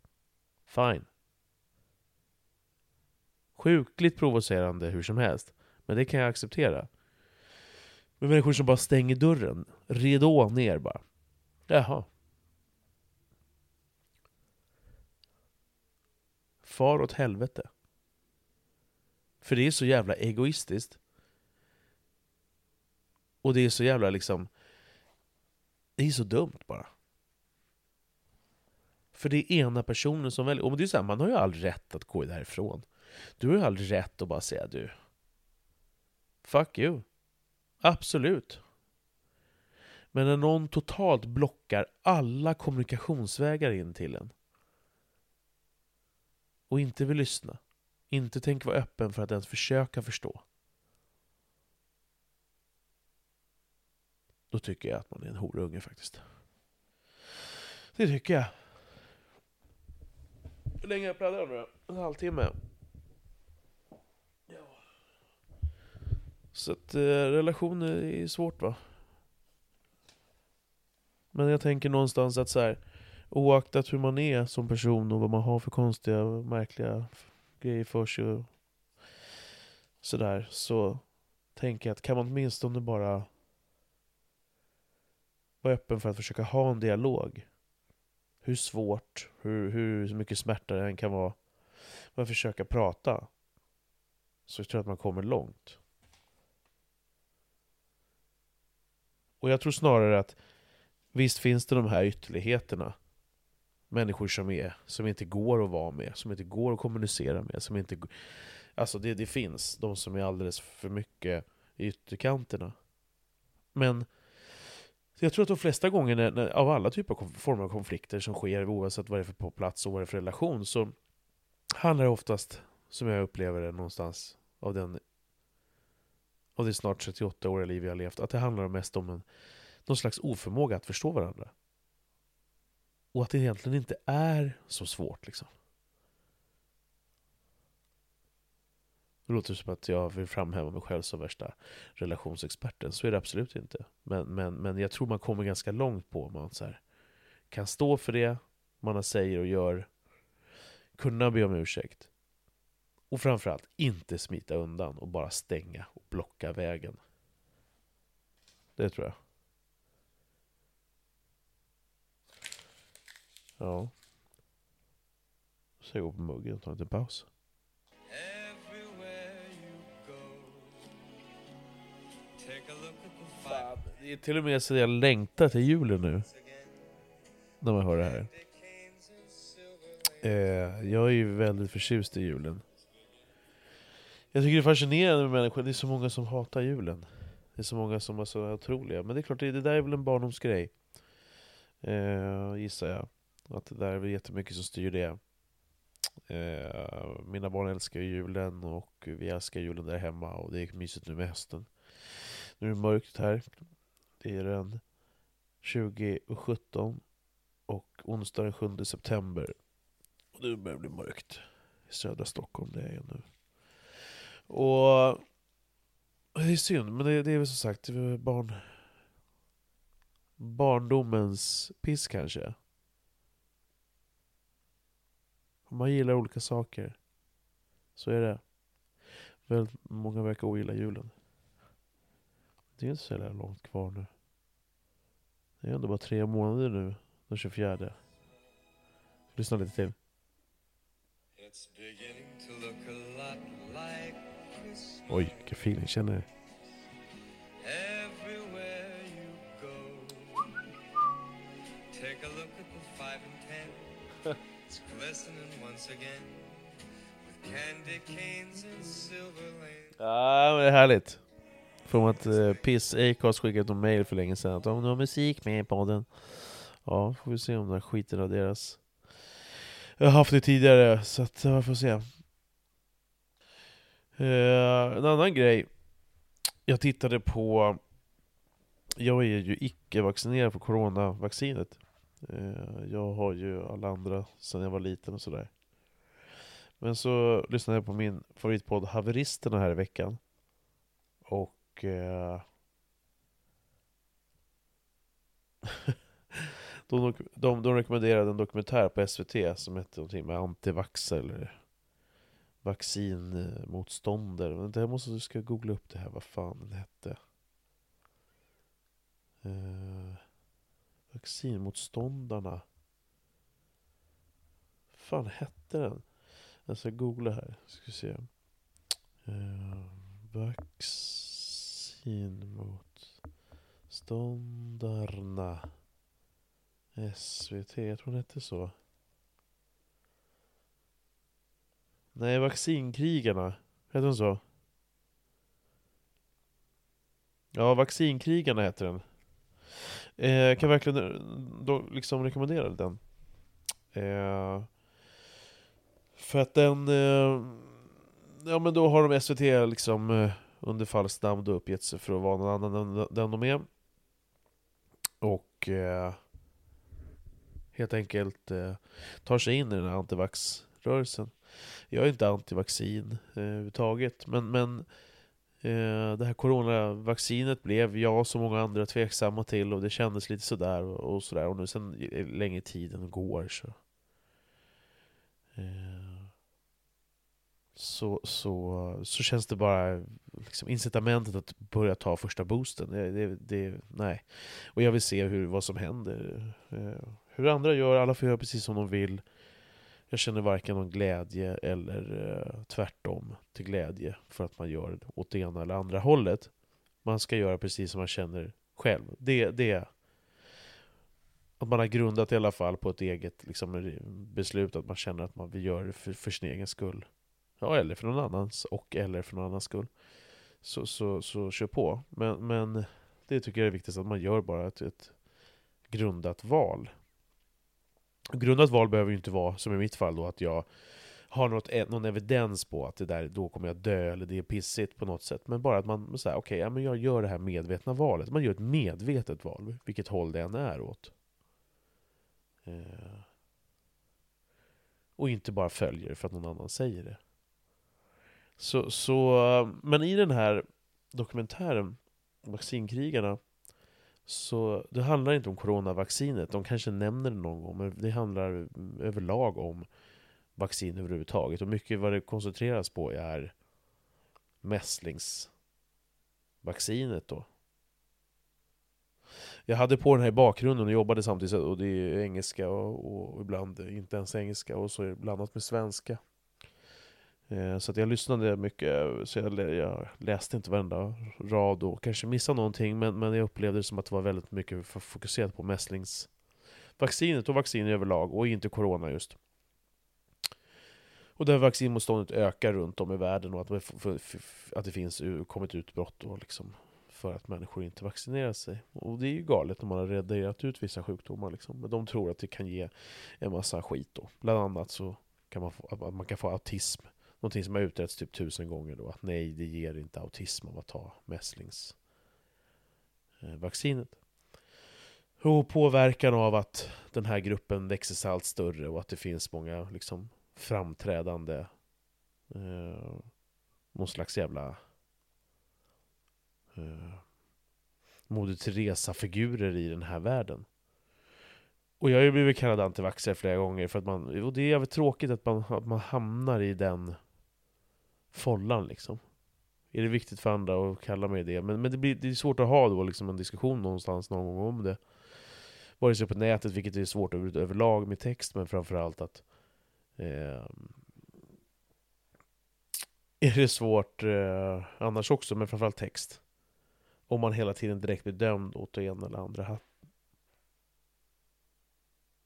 Fine. Sjukligt provocerande hur som helst. Men det kan jag acceptera. Men människor som bara stänger dörren, ridå ner bara. Jaha. Far åt helvete. För det är så jävla egoistiskt. Och det är så jävla liksom... Det är så dumt bara. För det är ena personen som väljer. Och det är så här, man har ju aldrig rätt att gå därifrån. Du har ju aldrig rätt att bara säga du. Fuck you. Absolut. Men när någon totalt blockar alla kommunikationsvägar in till en och inte vill lyssna, inte tänker vara öppen för att ens försöka förstå. Då tycker jag att man är en horunge faktiskt. Det tycker jag. Hur länge har jag pladdrat nu? En halvtimme. Ja. Så att eh, relationer är svårt va? Men jag tänker någonstans att så här, oaktat hur man är som person och vad man har för konstiga, märkliga grejer för sig och sådär, så tänker jag att kan man åtminstone bara vara öppen för att försöka ha en dialog. Hur svårt, hur, hur mycket smärta det än kan vara. Men försöka prata. Så jag tror att man kommer långt. Och jag tror snarare att visst finns det de här ytterligheterna. Människor som, är, som inte går att vara med, som inte går att kommunicera med. Som inte, alltså det, det finns, de som är alldeles för mycket i ytterkanterna. Men jag tror att de flesta gånger, när, när, av alla typer av former av konflikter som sker, oavsett vad det är för på plats och vad det är för relation, så handlar det oftast, som jag upplever det någonstans, av den av det snart 38-åriga liv jag har levt, att det handlar mest om en, någon slags oförmåga att förstå varandra. Och att det egentligen inte är så svårt liksom. Det låter som att jag vill framhäva mig själv som värsta relationsexperten. Så är det absolut inte. Men, men, men jag tror man kommer ganska långt på om man så här, kan stå för det man säger och gör. Kunna be om ursäkt. Och framförallt inte smita undan och bara stänga och blocka vägen. Det tror jag. Ja. Så jag går på muggen och tar en liten paus. Eh. Fan, det är till och med så jag längtar till julen nu. När man hör det här. Eh, jag är ju väldigt förtjust i julen. Jag tycker det är fascinerande med människor, det är så många som hatar julen. Det är så många som är så otroliga. Men det är klart, det, det där är väl en barndomsgrej. Eh, gissar jag. Att det där är väl jättemycket som styr det. Eh, mina barn älskar julen och vi älskar julen där hemma och det är mysigt nu med hösten. Nu är det mörkt här. Det är den 20.17 och onsdag den 7 september. Och nu börjar det bli mörkt i södra Stockholm, det är jag nu. Och det är synd, men det, det är väl som sagt barn, barndomens piss kanske. Man gillar olika saker. Så är det. Väldigt många verkar ogilla julen. Det är inte så jävla långt kvar nu. Det är ändå bara tre månader nu, den 24. Lyssna lite till. Oj, vilken feeling, känner ni? Ja, men det är härligt. Från att eh, Piss Acast skickat en mail för länge sedan att du har musik med i podden. Ja, får vi se om den här skiten av deras. Jag har haft det tidigare, så att jag får se. Eh, en annan grej. Jag tittade på... Jag är ju icke-vaccinerad för coronavaccinet. Eh, jag har ju alla andra sedan jag var liten och sådär. Men så lyssnade jag på min favoritpodd Haveristerna här i veckan. Och... Eh, de, de, de rekommenderade en dokumentär på SVT som hette någonting med antivax eller vaccinmotståndare. Det jag måste, ska googla upp det här, vad fan den hette. Eh, vaccinmotståndarna. fan hette den? Jag ska googla här, ska se. Eh, vaccinmotståndarna. SVT, jag tror den hette så. Nej, Vaccinkrigarna. Hette den så? Ja, Vaccinkrigarna heter den. Eh, jag kan verkligen då, liksom rekommendera den. Eh, för att den... Eh, ja men då har de SVT liksom eh, under falskt namn då uppgett sig för att vara någon annan än den de är. Och eh, helt enkelt eh, tar sig in i den här antivax-rörelsen. Jag är inte antivaccin eh, överhuvudtaget, men, men eh, det här coronavaccinet blev jag och så många andra tveksamma till och det kändes lite sådär och, och sådär och nu sen eh, länge tiden går så eh, så, så, så känns det bara liksom incitamentet att börja ta första boosten. Det, det, det, nej. Och jag vill se hur, vad som händer. Eh, hur andra gör, alla får göra precis som de vill. Jag känner varken någon glädje eller eh, tvärtom till glädje för att man gör åt det ena eller andra hållet. Man ska göra precis som man känner själv. Det, det att man har grundat i alla fall på ett eget liksom, beslut, att man känner att man vill göra det för, för sin egen skull. Ja, eller för någon annans, och eller för någon annans skull. Så, så, så kör på. Men, men det tycker jag är viktigt, att man gör bara ett, ett grundat val. Grundat val behöver ju inte vara, som i mitt fall då, att jag har något, e-, någon evidens på att det där, då kommer jag dö, eller det är pissigt på något sätt. Men bara att man säger, okej, okay, ja, jag gör det här medvetna valet. Man gör ett medvetet val, vilket håll det än är åt. Eh, och inte bara följer för att någon annan säger det. Så, så, men i den här dokumentären, Vaccinkrigarna, så det handlar inte om coronavaccinet. De kanske nämner det någon gång, men det handlar överlag om vaccin överhuvudtaget. Och mycket vad det koncentreras på är mässlingsvaccinet då. Jag hade på den här i bakgrunden och jobbade samtidigt, och det är engelska och, och ibland inte ens engelska, och så är det blandat med svenska. Eh, så att jag lyssnade mycket, så jag, jag, läste inte varenda rad och kanske missade någonting, men, men jag upplevde det som att det var väldigt mycket fokuserat på mässlingsvaccinet och vaccin överlag, och inte corona just. Och där vaccinmotståndet ökar runt om i världen och att, det, för, för, att det finns kommit utbrott då liksom för att människor inte vaccinerar sig. Och det är ju galet när man har rederat ut vissa sjukdomar liksom. Men de tror att det kan ge en massa skit då. Bland annat så kan man få, att man kan få autism Någonting som har utretts typ tusen gånger då, att nej, det ger inte autism av att ta mässlingsvaccinet. Eh, och påverkan av att den här gruppen växer sig allt större och att det finns många liksom framträdande eh, någon slags jävla eh, Moder Teresa-figurer i den här världen. Och jag har ju blivit kallad antivaxxare flera gånger för att man, och det är jävligt tråkigt att man, att man hamnar i den follan liksom. Är det viktigt för andra att kalla mig det? Men, men det, blir, det är svårt att ha då liksom en diskussion någonstans någon gång om det. Vare sig på nätet, vilket är svårt över, överlag med text, men framförallt att eh, är det svårt eh, annars också, men framförallt text. Om man hela tiden direkt blir dömd åt det ena eller andra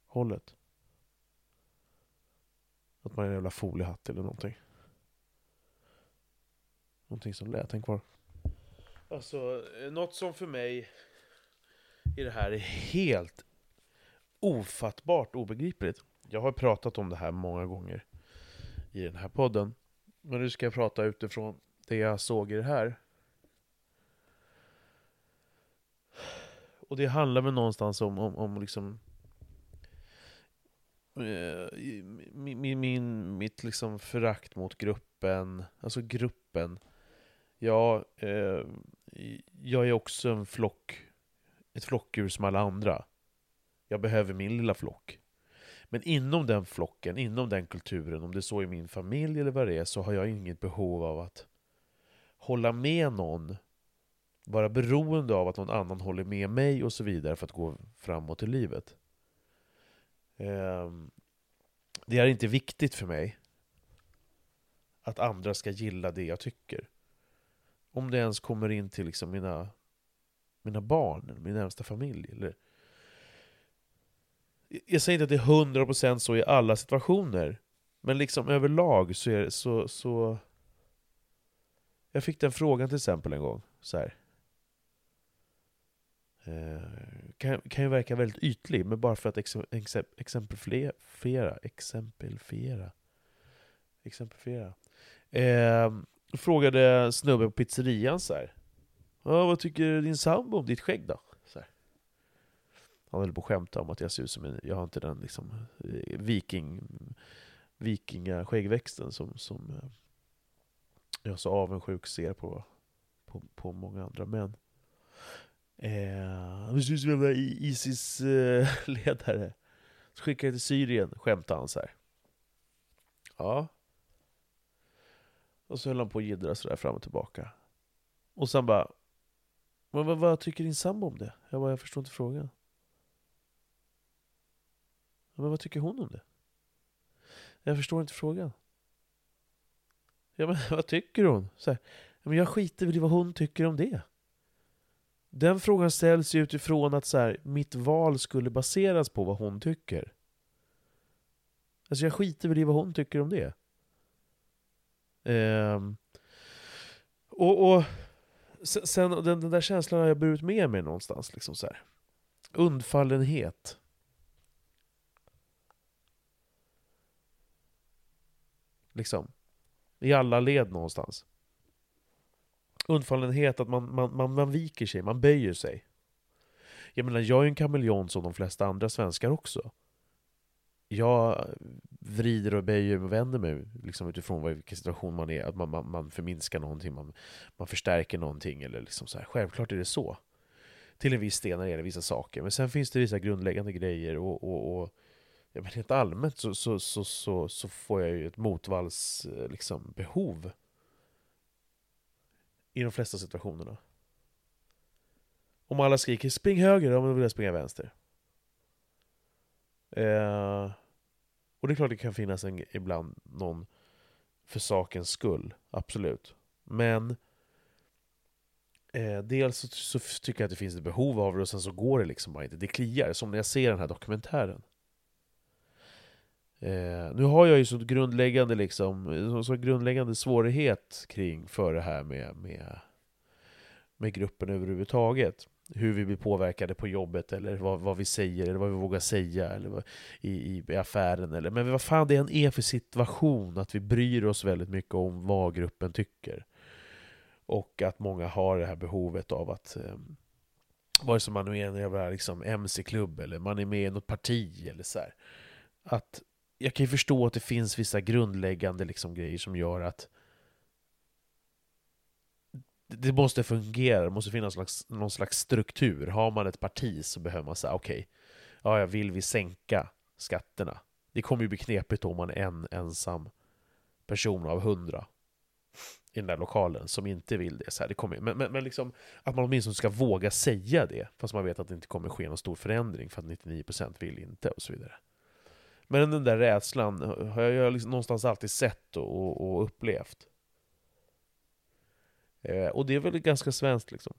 hållet. Att man är en jävla foliehatt eller någonting. Någonting som lät, en kvar. Alltså, något som för mig i det här är helt ofattbart obegripligt. Jag har pratat om det här många gånger i den här podden. Men nu ska jag prata utifrån det jag såg i det här. Och det handlar väl någonstans om, om, om liksom eh, min, min, mitt liksom förakt mot gruppen, alltså gruppen Ja, eh, jag är också en flock, ett flockdjur som alla andra. Jag behöver min lilla flock. Men inom den flocken, inom den kulturen, om det är så i min familj eller vad det är, så har jag inget behov av att hålla med någon, vara beroende av att någon annan håller med mig och så vidare för att gå framåt i livet. Ehm, det är inte viktigt för mig att andra ska gilla det jag tycker. Om det ens kommer in till liksom mina, mina barn, min närmsta familj. Eller... Jag säger inte att det är 100% så i alla situationer. Men liksom överlag så är det så, så... Jag fick den frågan till exempel en gång. Så här. Eh, kan, kan ju verka väldigt ytlig, men bara för att ex, ex, exemplifiera, exemplifiera, exemplifiera. Eh, frågade snubben på pizzerian så här. Vad tycker din sambo om ditt skägg då? Så här. Han höll på att skämta om att jag ser ut som en, jag har inte den liksom eh, viking, vikinga skäggväxten som, som eh, jag så avundsjuk ser på, på, på många andra män. Eh, han ser ut som en Isis-ledare. Eh, så skickar jag till Syrien, skämtar han så här. Ja. Och så höll han på att jiddra sådär fram och tillbaka. Och sen bara... Men vad, vad tycker din sambo om det? Jag bara, jag förstår inte frågan. Men vad tycker hon om det? Jag förstår inte frågan. Ja men vad tycker hon? Så här, men jag skiter väl i vad hon tycker om det. Den frågan ställs ju utifrån att så här, mitt val skulle baseras på vad hon tycker. Alltså jag skiter väl i vad hon tycker om det. Um, och, och sen, den, den, där känslan har jag burit med mig någonstans. Liksom så här. Undfallenhet. Liksom. I alla led någonstans undfallenhet, att man, man, man, man viker sig, man böjer sig. Jag menar, jag är en kameleont som de flesta andra svenskar också. Jag vrider och böjer och vänder mig liksom utifrån vilken situation man är, att man, man, man förminskar någonting, man, man förstärker någonting eller liksom så här. Självklart är det så. Till en viss del när det gäller vissa saker. Men sen finns det vissa grundläggande grejer och, och, och ja, men rent allmänt så, så, så, så, så får jag ju ett motvalls eh, liksom, behov i de flesta situationerna. Om alla skriker 'spring höger' då vill jag springa vänster. Eh, och det är klart det kan finnas en, ibland någon för sakens skull, absolut. Men eh, dels så, så, tycker jag att det finns ett behov av det och sen så går det liksom bara inte. Det kliar, som när jag ser den här dokumentären. Eh, nu har jag ju så grundläggande, liksom, så grundläggande svårighet kring för det här med, med, med gruppen överhuvudtaget. Hur vi blir påverkade på jobbet, eller vad, vad vi säger, eller vad vi vågar säga eller vad, i, i, i, affären. Eller, men vad fan det än är för situation, att vi bryr oss väldigt mycket om vad gruppen tycker. Och att många har det här behovet av att eh, vare sig man är med i en jävla liksom, MC-klubb eller man är med i något parti eller så här, Att jag kan ju förstå att det finns vissa grundläggande liksom grejer som gör att det måste fungera, det måste finnas någon slags, någon slags struktur. Har man ett parti så behöver man säga okej, okay, ja, vill vi sänka skatterna? Det kommer ju bli knepigt om man är en ensam person av hundra i den där lokalen som inte vill det. Så här, det kommer, men men, men liksom, att man åtminstone ska våga säga det, fast man vet att det inte kommer ske någon stor förändring för att 99% vill inte och så vidare. Men den där rädslan har jag liksom någonstans alltid sett och, och upplevt. Eh, och det är väl ganska svenskt liksom,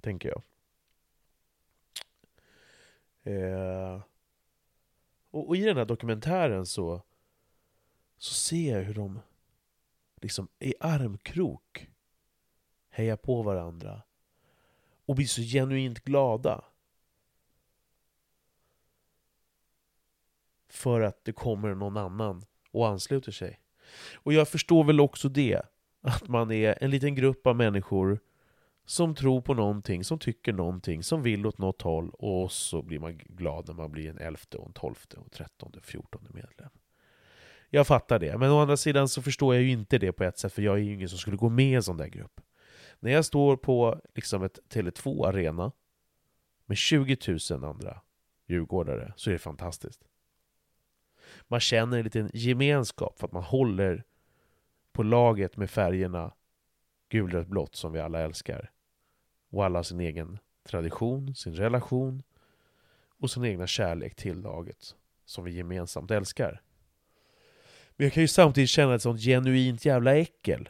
tänker jag. Eh, och, och, i den här dokumentären så, så ser jag hur de liksom i armkrok hejar på varandra och blir så genuint glada. för att det kommer någon annan och ansluter sig. Och jag förstår väl också det, att man är en liten grupp av människor som tror på någonting, som tycker någonting, som vill åt något håll och så blir man glad när man blir en elfte, och en tolfte, och trettonde, fjortonde medlem. Jag fattar det, men å andra sidan så förstår jag ju inte det på ett sätt, för jag är ju ingen som skulle gå med i en sån där grupp. När jag står på liksom ett Tele2 Arena med 20 000 andra djurgårdare så är det fantastiskt. Man känner en liten gemenskap för att man håller på laget med färgerna gul, rött, blått som vi alla älskar. Och alla har sin egen tradition, sin relation och sin egna kärlek till laget som vi gemensamt älskar. Men jag kan ju samtidigt känna ett sånt genuint jävla äckel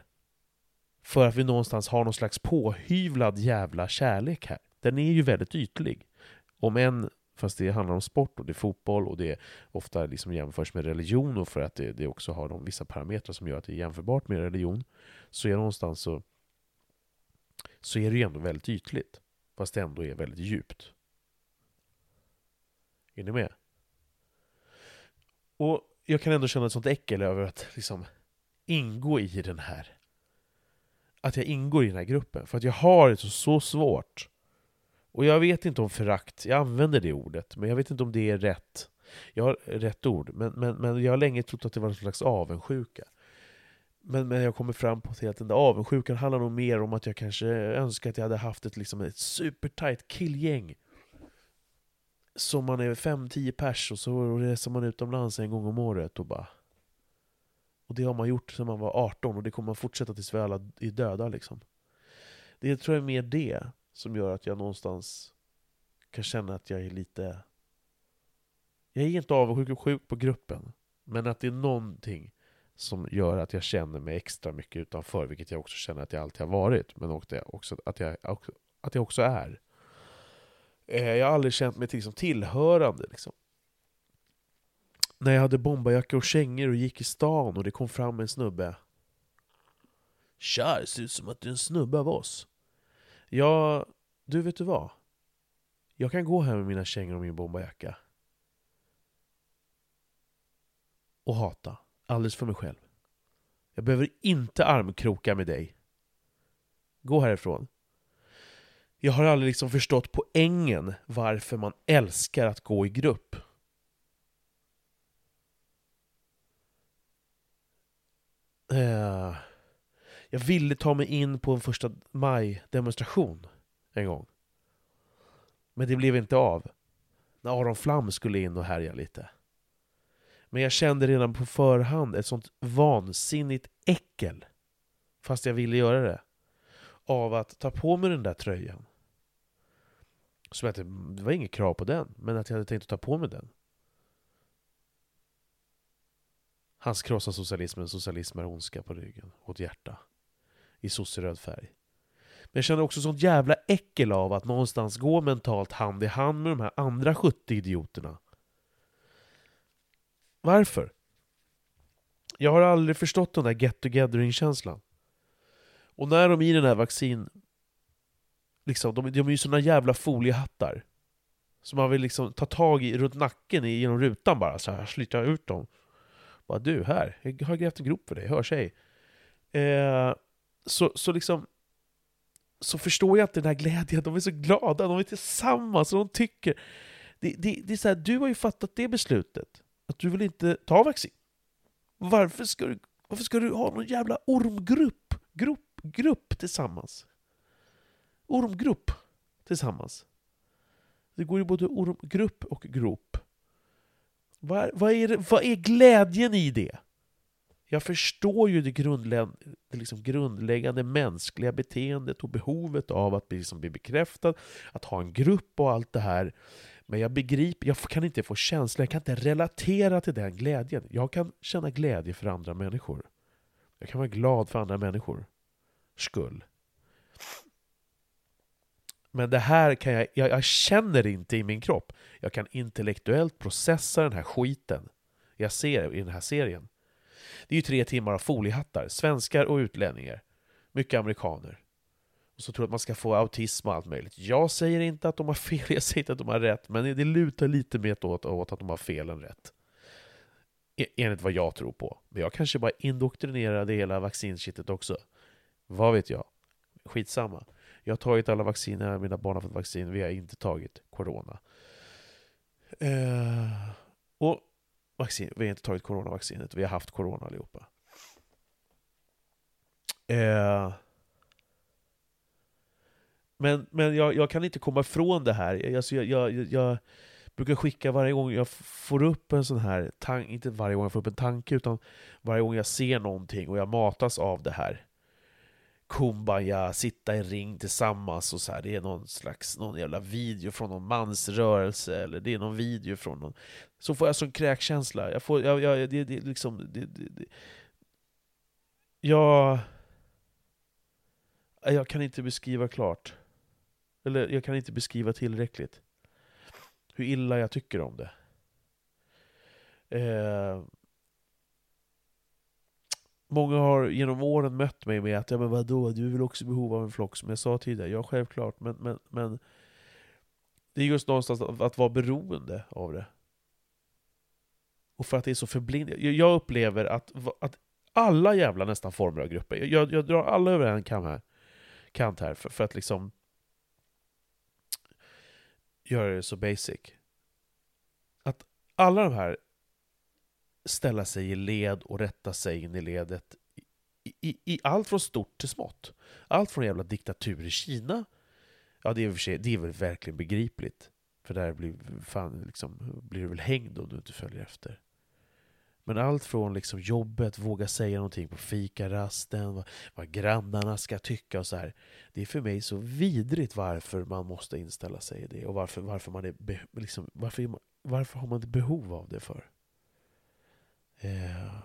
för att vi någonstans har någon slags påhyvlad jävla kärlek här. Den är ju väldigt ytlig. Om än, fast det handlar om sport och det är fotboll och det ofta liksom jämförs med religion och för att det, det också har de vissa parametrar som gör att det är jämförbart med religion, så är det någonstans så, så är det ju ändå väldigt ytligt. Fast det ändå är väldigt djupt. Är ni med? Och jag kan ändå känna ett sånt äckel över att liksom ingå i den här att jag ingår i den här gruppen. För att jag har det så, så svårt. Och jag vet inte om förakt, jag använder det ordet, men jag vet inte om det är rätt. Jag har rätt ord, men, men, men jag har länge trott att det var en slags avundsjuka. Men, men jag kommer fram på att den där avundsjukan handlar nog mer om att jag kanske önskar att jag hade haft ett, liksom ett supertight killgäng. Som man är 5-10 pers och så reser man utomlands en gång om året och bara och det har man gjort sedan man var 18 och det kommer man fortsätta tills vi alla är döda liksom. Det tror jag är mer det som gör att jag någonstans kan känna att jag är lite... Jag är inte avundsjuk och sjuk på gruppen, men att det är någonting som gör att jag känner mig extra mycket utanför, vilket jag också känner att jag alltid har varit, men också att jag, att jag också är. Eh, jag har aldrig känt mig liksom tillhörande. Liksom när jag hade bombarjacka och kängor och gick i stan och det kom fram en snubbe. Tja, det ser ut som att du är en snubbe av oss. Ja, du vet du vad? Jag kan gå här med mina kängor och min bombajacka. Och hata. Alldeles för mig själv. Jag behöver inte armkroka med dig. Gå härifrån. Jag har aldrig liksom förstått poängen varför man älskar att gå i grupp. Uh jag ville ta mig in på en första maj-demonstration en gång. Men det blev inte av. När Aron Flam skulle in och härja lite. Men jag kände redan på förhand ett sånt vansinnigt äckel, fast jag ville göra det, av att ta på mig den där tröjan. Som att det, var inget krav på den, men att jag hade tänkt att ta på mig den. Hans krossa socialismen, socialism är ondska på ryggen och ett hjärta. I sosseröd färg. Men jag känner också sånt jävla äckel av att någonstans gå mentalt hand i hand med de här andra 70 idioterna. Varför? Jag har aldrig förstått den där get togethering-känslan. Och när de i den här vaccin... Liksom, de, de är ju såna jävla foliehattar. Som man vill liksom ta tag i runt nacken genom rutan bara, så här, slita ut dem. Bara du, här, jag har grävt en grop för dig, hör sig. Eh, så, så liksom så förstår jag inte den här glädjen, de är så glada, de är tillsammans och de tycker... Det, det, det är så här, du har ju fattat det beslutet, att du vill inte ta vaccin. Varför ska du, varför ska du ha någon jävla ormgrupp grupp, grupp tillsammans? Ormgrupp tillsammans. Det går ju både ormgrupp och grop. Vad, vad, är vad är glädjen i det? Jag förstår ju det, grundlä det liksom grundläggande mänskliga beteendet och behovet av att bli, liksom bli bekräftad, att ha en grupp och allt det här. Men jag begriper, jag kan inte få känsla, jag kan inte relatera till den glädjen. Jag kan känna glädje för andra människor. Jag kan vara glad för andra människor. Skull. Men det här kan jag, jag, jag känner inte i min kropp. Jag kan intellektuellt processa den här skiten jag ser i den här serien. Det är ju tre timmar av foliehattar, svenskar och utlänningar. Mycket amerikaner. Och så tror att man ska få autism och allt möjligt. Jag säger inte att de har fel, jag säger inte att de har rätt, men det lutar lite mer åt, åt att de har fel än rätt. E, enligt vad jag tror på. Men jag kanske bara indoktrinerade hela vaccinkittet också. Vad vet jag? Skitsamma. Jag har tagit alla vacciner, mina barn har fått vaccin, vi har inte tagit corona. Eh, och vaccin, vi har inte tagit coronavaccinet, vi har haft corona allihopa. Eh, men men jag, jag kan inte komma ifrån det här. Alltså jag, jag, jag, brukar skicka varje gång jag får upp en sån här, tanke, inte varje gång jag får upp en tanke, utan varje gång jag ser någonting och jag matas av det här. Kumbaya, sitta i ring tillsammans och så här. Det är någon slags någon jävla video från någon mansrörelse eller det är någon video från någon... Så får jag sån kräkkänsla. Jag får, jag, jag, det, det, liksom... Det, det, det. Jag... Jag kan inte beskriva klart. Eller jag kan inte beskriva tillräckligt. Hur illa jag tycker om det. Eh, Många har genom åren mött mig med att ja, men vadå, du är väl också i behov av en flock, som jag sa tidigare. Ja, självklart, men, men, men det är just någonstans att, att vara beroende av det. Och för att det är så förblindande. Jag upplever att, att alla jävla nästan former av grupper, jag, jag drar alla över en kam här, kant här för, för att liksom göra det så basic. Att alla de här ställa sig i led och rätta sig in i ledet i, i, i allt från stort till smått. Allt från jävla diktatur i Kina, ja det är, för sig, det är väl verkligen begripligt. För där blir, fan, liksom, blir du väl hängd om du inte följer efter. Men allt från liksom jobbet, våga säga någonting på fikarasten, vad, vad grannarna ska tycka och så här. Det är för mig så vidrigt varför man måste inställa sig i det och varför, varför, man är liksom, varför, varför har man ett behov av det för? Eh,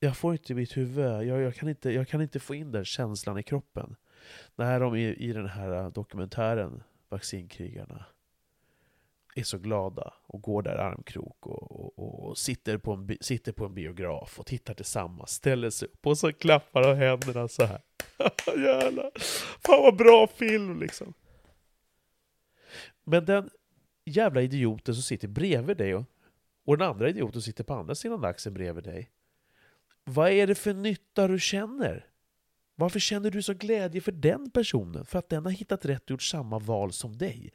jag får inte i mitt huvud, jag, jag, kan inte, jag kan inte få in den känslan i kroppen. När de i, i den här eh, dokumentären, Vaccinkrigarna, är så glada och går där armkrok och, och, och, sitter, på en, sitter på en biograf och tittar tillsammans, ställer sig upp och så klappar de händerna så här. Jävlar! Fan vad bra film liksom! Men den jävla idioten som sitter bredvid dig och, och den andra idioten sitter på andra sidan axeln bredvid dig. Vad är det för nytta du känner? Varför känner du så glädje för den personen? För att den har hittat rätt och gjort samma val som dig.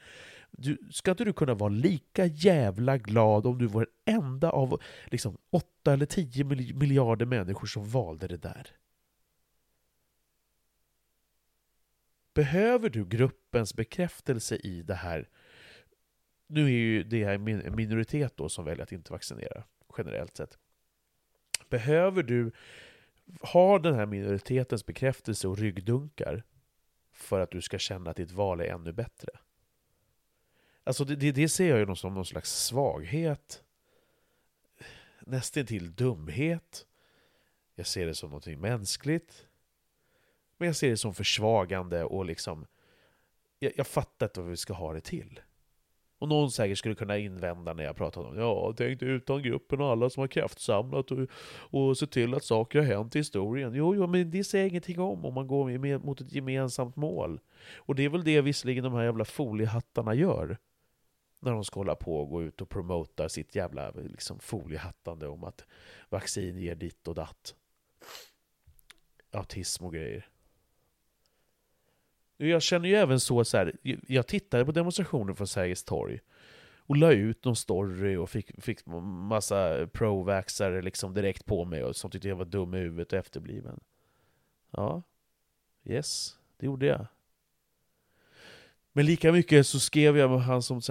Du, ska inte du kunna vara lika jävla glad om du var den enda av liksom, åtta eller tio miljarder människor som valde det där? Behöver du gruppens bekräftelse i det här nu är ju det här en minoritet då som väljer att inte vaccinera, generellt sett. Behöver du ha den här minoritetens bekräftelse och ryggdunkar för att du ska känna att ditt val är ännu bättre? Alltså det, det, det ser jag ju som någon slags svaghet, nästan till dumhet. Jag ser det som någonting mänskligt. Men jag ser det som försvagande och liksom... Jag, jag fattar inte vad vi ska ha det till. Och någon säkert skulle kunna invända när jag pratar om ja, tänk dig utan gruppen och alla som har kraftsamlat och, och se till att saker har hänt i historien. Jo, jo, men det säger ingenting om om man går med, mot ett gemensamt mål. Och det är väl det visserligen de här jävla foliehattarna gör. När de ska hålla på och gå ut och promota sitt jävla liksom, foliehattande om att vaccin ger ditt och datt. Autism och grejer. Jag känner ju även så, så här, jag tittade på demonstrationen från Sergels torg och la ut någon story och fick, fick massa provaxare liksom direkt på mig och som tyckte jag var dum i huvudet och efterbliven. Ja, yes, det gjorde jag. Men lika mycket så skrev jag med han som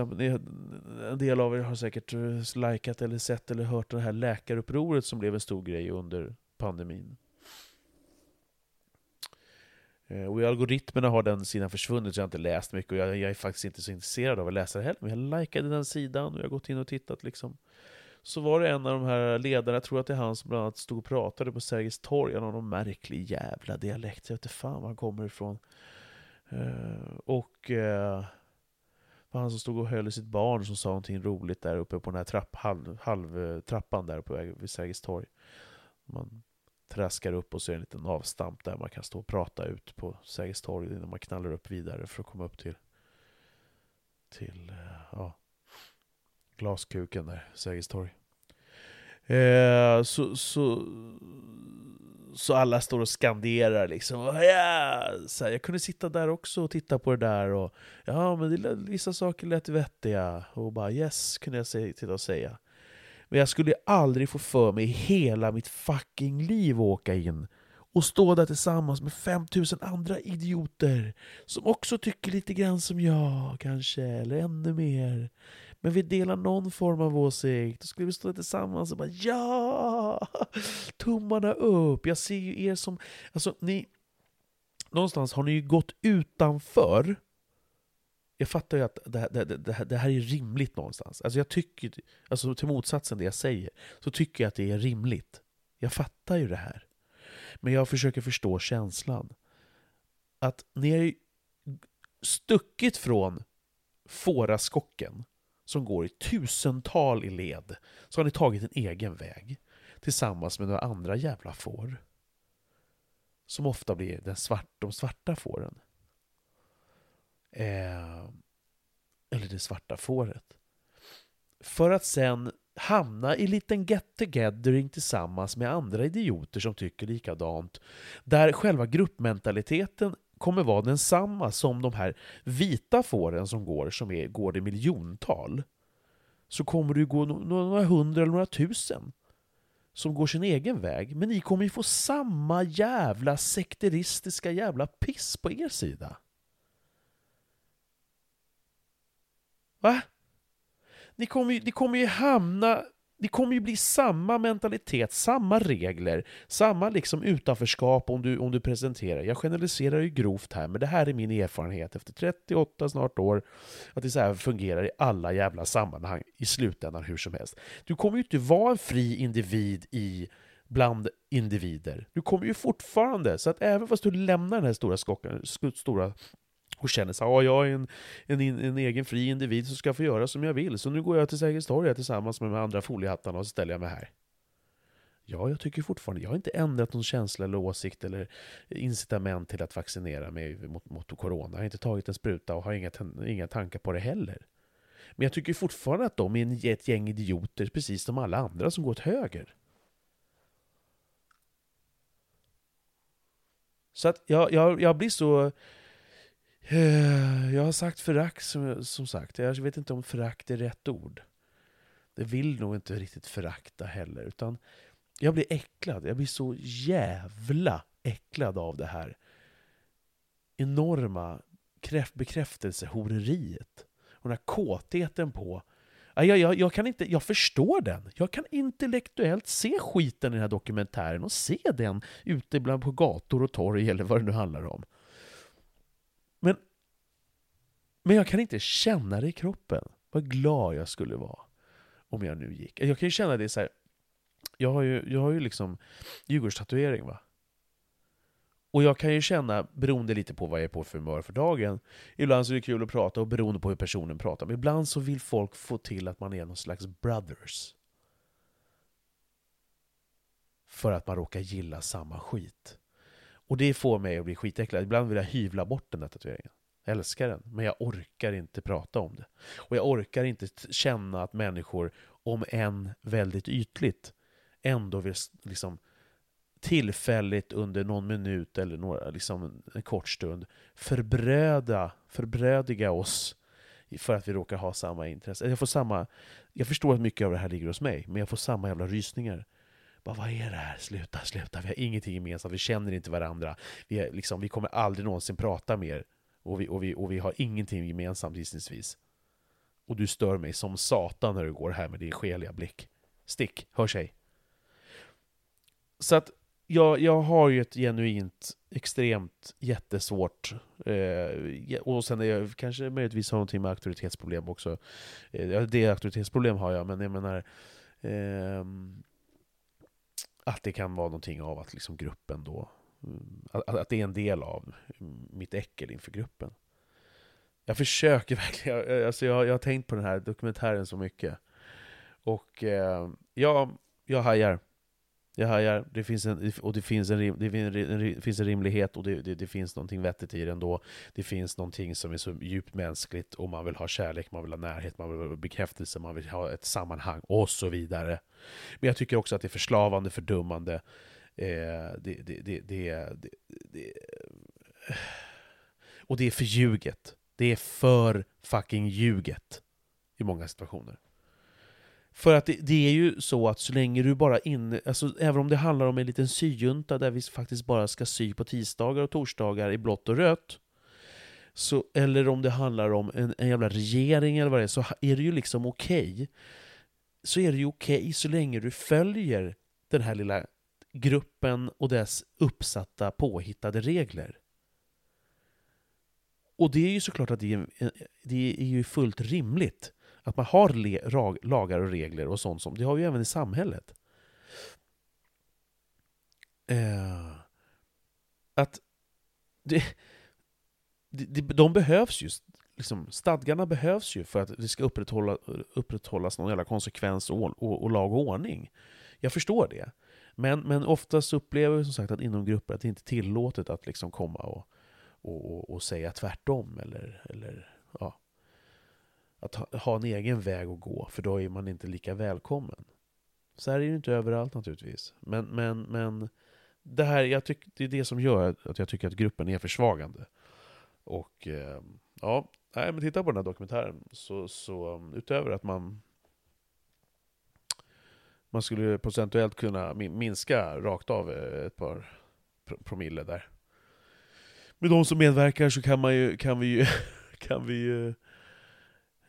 en del av er har säkert eh, likat eller sett eller hört det här läkarupproret som blev en stor grej under pandemin. Eh, och i algoritmerna har den sidan försvunnit, så jag har inte läst mycket. Och jag, jag, är faktiskt inte så intresserad av att läsa det heller. Men jag likade den sidan och jag har gått in och tittat. Liksom. Så var det en av de här ledarna, jag tror att det är han som bland annat stod och pratade på Sergels torg. Han har någon märklig jävla dialekt. Jag vet inte fan var han kommer ifrån. Eh, och... Eh, och var han som stod och höll i sitt barn som sa någonting roligt där uppe på den här trapp, halv, halv trappan där på väg vid Sergels torg. Man traskar upp och så är det en liten avstamp där man kan stå och prata ut på Sergels torg innan man knallar upp vidare för att komma upp till, till eh, ja, glaskuken där, Sergels torg. Eh, så, så, så alla står och skanderar liksom. Ja! Så här, jag kunde sitta där också och titta på det där. Och, ja, men det, vissa saker lät vettiga. Och bara yes, kunde jag sitta och säga. Men jag skulle aldrig få för mig hela mitt fucking liv att åka in och stå där tillsammans med 5000 andra idioter som också tycker lite grann som jag, kanske, eller ännu mer. Men vi delar någon form av åsikt. Då skulle vi stå där tillsammans och bara ja! Tummarna upp! Jag ser ju er som... Alltså, ni... Någonstans har ni ju gått utanför jag fattar ju att det, det, det, det, här är rimligt någonstans. Alltså jag tycker, alltså till motsatsen det jag säger, så tycker jag att det är rimligt. Jag fattar ju det här. Men jag försöker förstå känslan. Att ni har stuckit från fåraskocken som går i tusental i led, så har ni tagit en egen väg tillsammans med några andra jävla får. Som ofta blir den svart, de svarta fåren. Eh, eller det svarta fåret. För att sen hamna i liten get togethering tillsammans med andra idioter som tycker likadant. Där själva gruppmentaliteten kommer vara densamma som de här vita fåren som går, som är, går i miljontal. Så kommer det gå några hundra eller några tusen som går sin egen väg. Men ni kommer ju få samma jävla sekteristiska jävla piss på er sida. Va? Ni kommer, ju, ni kommer ju hamna... Det kommer ju bli samma mentalitet, samma regler, samma liksom utanförskap om du, om du presenterar. Jag generaliserar ju grovt här, men det här är min erfarenhet efter 38 snart år, att det så här fungerar i alla jävla sammanhang i slutändan hur som helst. Du kommer ju inte vara en fri individ i bland individer. Du kommer ju fortfarande, så att även fast du lämnar den här stora, skocken, stora och känner så här, jag är en, en, en, egen fri individ som ska få göra som jag vill. Så nu går jag till Sergels torg tillsammans med de andra foliehattarna och så ställer jag mig här. Ja, jag tycker fortfarande, jag har inte ändrat någon känsla eller åsikt eller incitament till att vaccinera mig mot, mot corona. Jag har inte tagit en spruta och har inga, inga tankar på det heller. Men jag tycker fortfarande att de är ett gäng idioter, precis som alla andra som går åt höger. Så att jag, jag, jag blir så Eh, jag har sagt förakt som, som sagt. Jag vet inte om förakt är rätt ord. Det vill nog inte riktigt förakta heller. Utan jag blir äcklad. Jag blir så jävla äcklad av det här enorma bekräftelsehoreriet. Och den här kåtheten på... Jag, jag, jag, kan inte, jag förstår den. Jag kan intellektuellt se skiten i den här dokumentären och se den ute ibland på gator och torg eller vad det nu handlar om. Men, men jag kan inte känna det i kroppen. Vad glad jag skulle vara om jag nu gick. Jag kan ju känna det så här. Jag har ju, jag har ju liksom Djurgårdstatuering va. Och jag kan ju känna, beroende lite på vad jag är på för humör för dagen, ibland så är det kul att prata och beroende på hur personen pratar, men ibland så vill folk få till att man är någon slags brothers. För att man råkar gilla samma skit. Och det får mig att bli skitäcklad. Ibland vill jag hyvla bort den där tatueringen. Jag älskar den, men jag orkar inte prata om det. Och jag orkar inte känna att människor, om än väldigt ytligt, ändå vill liksom tillfälligt under någon minut eller några, liksom en kort stund förbröda, förbrödiga oss för att vi råkar ha samma intresse. Jag, får samma, jag förstår att mycket av det här ligger hos mig, men jag får samma jävla rysningar. Bara, vad är det här? Sluta, sluta. Vi har ingenting gemensamt. Vi känner inte varandra. Vi, är, liksom, vi kommer aldrig någonsin prata mer. Och vi, och vi, och vi har ingenting gemensamt gissningsvis. Och du stör mig som satan när du går här med din skeliga blick. Stick, hör sig. Så att jag, jag har ju ett genuint, extremt jättesvårt, eh, och sen är jag kanske möjligtvis har någonting med auktoritetsproblem också. Eh, det auktoritetsproblem har jag, men jag menar eh, att det kan vara någonting av att liksom gruppen då, att, att det är en del av mitt äckel inför gruppen. Jag försöker verkligen, alltså jag, jag har tänkt på den här dokumentären så mycket. Och eh, ja, jag hajar. Jag hajar, det finns en, och det finns en, rim, det finns en rimlighet och det, det, det, finns någonting vettigt i det ändå. Det finns någonting som är så djupt mänskligt och man vill ha kärlek, man vill ha närhet, man vill ha bekräftelse, man vill ha ett sammanhang och så vidare. Men jag tycker också att det är förslavande, fördummande. Eh, det, det, det, det, och det är för ljuget. Det är för fucking ljuget i många situationer. För att det, det, är ju så att så länge du bara inne, alltså även om det handlar om en liten syjunta där vi faktiskt bara ska sy på tisdagar och torsdagar i blått och rött, så, eller om det handlar om en, en jävla regering eller vad det är, så är det ju liksom okej. Okay. Så är det ju okej okay så länge du följer den här lilla gruppen och dess uppsatta påhittade regler. Och det är ju såklart att det är, det är ju fullt rimligt att man har lagar och regler och sånt som, det har vi ju även i samhället. Eh, att det, det, de behövs ju, liksom, stadgarna behövs ju för att det ska upprätthålla, upprätthållas någon jävla konsekvens och, och, och lag och ordning. Jag förstår det. Men, men oftast upplever vi som sagt att inom grupper att det inte är tillåtet att liksom komma och, och, och säga tvärtom. Eller, eller ja, att ha, ha, en egen väg att gå, för då är man inte lika välkommen. Så här är det ju inte överallt naturligtvis. Men, men, men det här jag tyck, det är det som gör att jag tycker att gruppen är försvagande. Och eh, ja, nej, men titta på den här dokumentären. Så, så utöver att man man skulle procentuellt kunna minska rakt av eh, ett par promille där. Med de som medverkar så kan, man ju, kan vi ju, kan vi ju eh,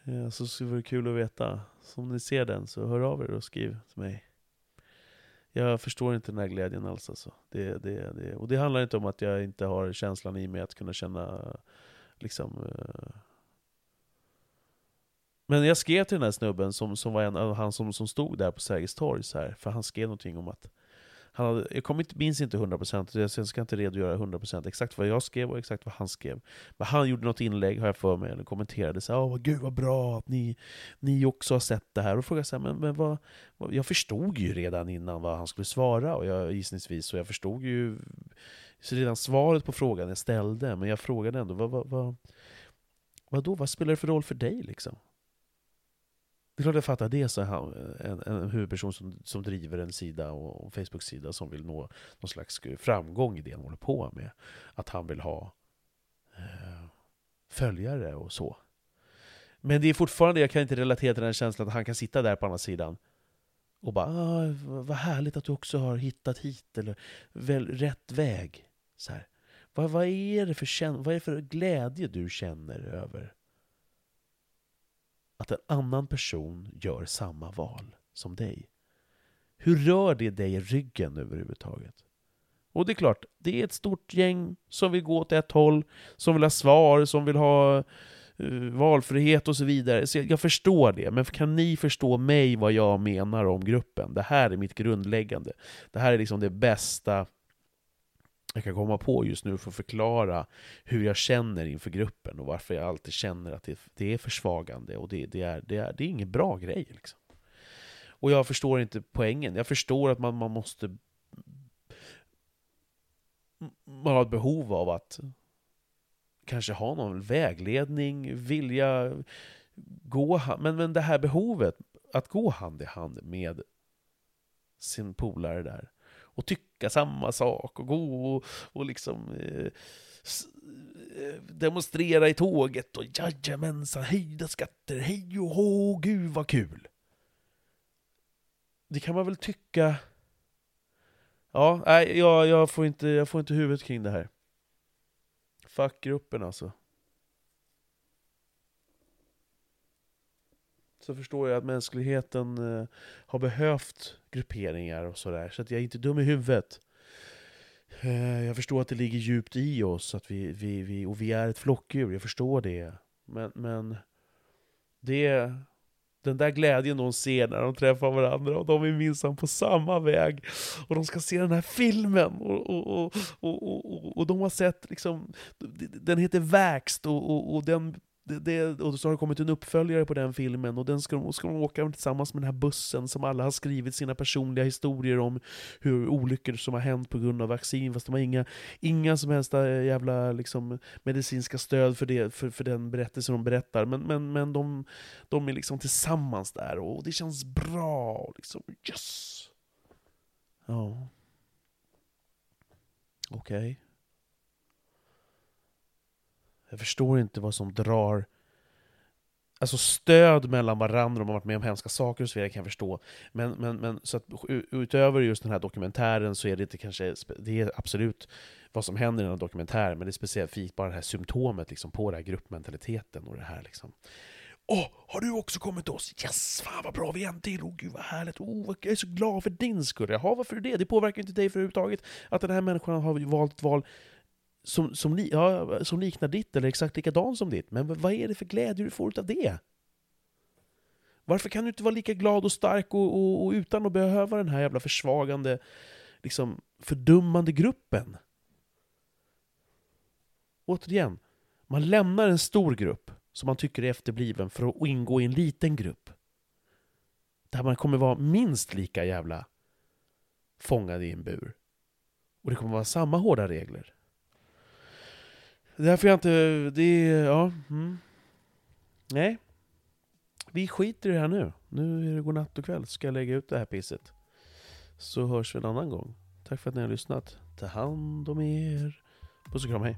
ja, så skulle det vara kul att veta. Så om ni ser den så hör av er och skriv till mig. Jag förstår inte den här glädjen alls alltså. Det, det, det. Och det handlar inte om att jag inte har känslan i mig att kunna känna liksom uh, men jag skrev till den här snubben som, som var en av han som, som stod där på Sergels torg, så här, för han skrev någonting om att han hade, jag kommer inte, minns inte 100%, jag ska inte redogöra 100% exakt vad jag skrev och exakt vad han skrev. Men han gjorde något inlägg, har jag för mig, eller kommenterade så Åh, gud vad bra att ni, ni också har sett det här. Och frågade så här, men, men vad, vad, jag förstod ju redan innan vad han skulle svara, och jag, gissningsvis, och jag förstod ju redan svaret på frågan jag ställde, men jag frågade ändå, vad, vad, vad, vad, då, vad spelar det för roll för dig liksom? Det är klart jag fattar det, så här, en, en huvudperson som, som driver en sida och och Facebook-sida som vill nå någon slags framgång i det han håller på med. Att han vill ha eh, följare och så. Men det är fortfarande, jag kan inte relatera till den känslan att han kan sitta där på andra sidan och bara ah, ”Vad härligt att du också har hittat hit” eller väl, ”Rätt väg”. Så här. Vad, vad, är det för, vad är det för glädje du känner över att en annan person gör samma val som dig? Hur rör det dig i ryggen överhuvudtaget? Och det är klart, det är ett stort gäng som vill gå åt ett håll, som vill ha svar, som vill ha uh, valfrihet och så vidare. Så jag, jag, förstår det, men kan ni förstå mig vad jag menar om gruppen? Det här är mitt grundläggande. Det här är liksom det bästa jag kan komma på just nu för att förklara hur jag känner inför gruppen och varför jag alltid känner att det, det är försvagande och det, det, är, det, är, det är ingen bra grej. Liksom. Och jag förstår inte poängen. Jag förstår att man, man måste... Man har ett behov av att kanske ha någon vägledning, vilja gå... Men, men det här behovet att gå hand i hand med sin polare där och tycka samma sak och gå och, och liksom eh, eh demonstrera i tåget och jajamensan, höjda skatter, hej och hå, gud vad kul. Det kan man väl tycka... Ja, nej, jag, jag, får inte, jag får inte huvudet kring det här. Fuck gruppen alltså. Så förstår jag att mänskligheten eh, har behövt grupperingar och sådär. Så att jag är inte dum i huvudet. Eh, jag förstår att det ligger djupt i oss, att vi, vi, vi, och vi är ett flockdjur, jag förstår det. Men, men det, den där glädjen de ser när de träffar varandra, och de är minsann på samma väg, och de ska se den här filmen, och, och, och, och, och, de har sett liksom, den heter Växt, och, och, och den det, det, och så har det kommit en uppföljare på den filmen, och den ska de, ska de åka tillsammans med den här bussen som alla har skrivit sina personliga historier om hur olyckor som har hänt på grund av vaccin, fast de har inga, inga som helst eh, jävla liksom, medicinska stöd för, det, för, för den berättelse de berättar. Men, men, men de, de är liksom tillsammans där, och det känns bra. Liksom. Yes! Ja. Okej. Okay. Jag förstår inte vad som drar... Alltså stöd mellan varandra, de har varit med om hemska saker och så vidare kan jag förstå. Men, men, men så att, utöver just den här dokumentären så är det inte kanske, det är absolut vad som händer i den här dokumentären, men det är specifikt bara det här symptomet liksom, på den här gruppmentaliteten och det här liksom. Åh, har du också kommit till oss? Yes, fan vad bra, vi är en till! Åh gud vad härligt! Oh, jag är så glad för din skull! Jaha, varför det? Det påverkar inte dig överhuvudtaget att den här människan har valt ett val som, som, ja, som liknar ditt, eller exakt likadan som ditt. Men vad är det för glädje du får av det? Varför kan du inte vara lika glad och stark och, och, och utan att behöva den här jävla försvagande, liksom fördummande gruppen? Återigen, man lämnar en stor grupp som man tycker är efterbliven för att ingå i en liten grupp. Där man kommer vara minst lika jävla fångad i en bur. Och det kommer vara samma hårda regler. Det är därför jag inte... Det är... Ja. Mm. Nej. Vi skiter i det här nu. Nu är det godnatt och kväll. Ska jag lägga ut det här pisset. Så hörs vi en annan gång. Tack för att ni har lyssnat. Ta hand om er. Puss och kram, hej.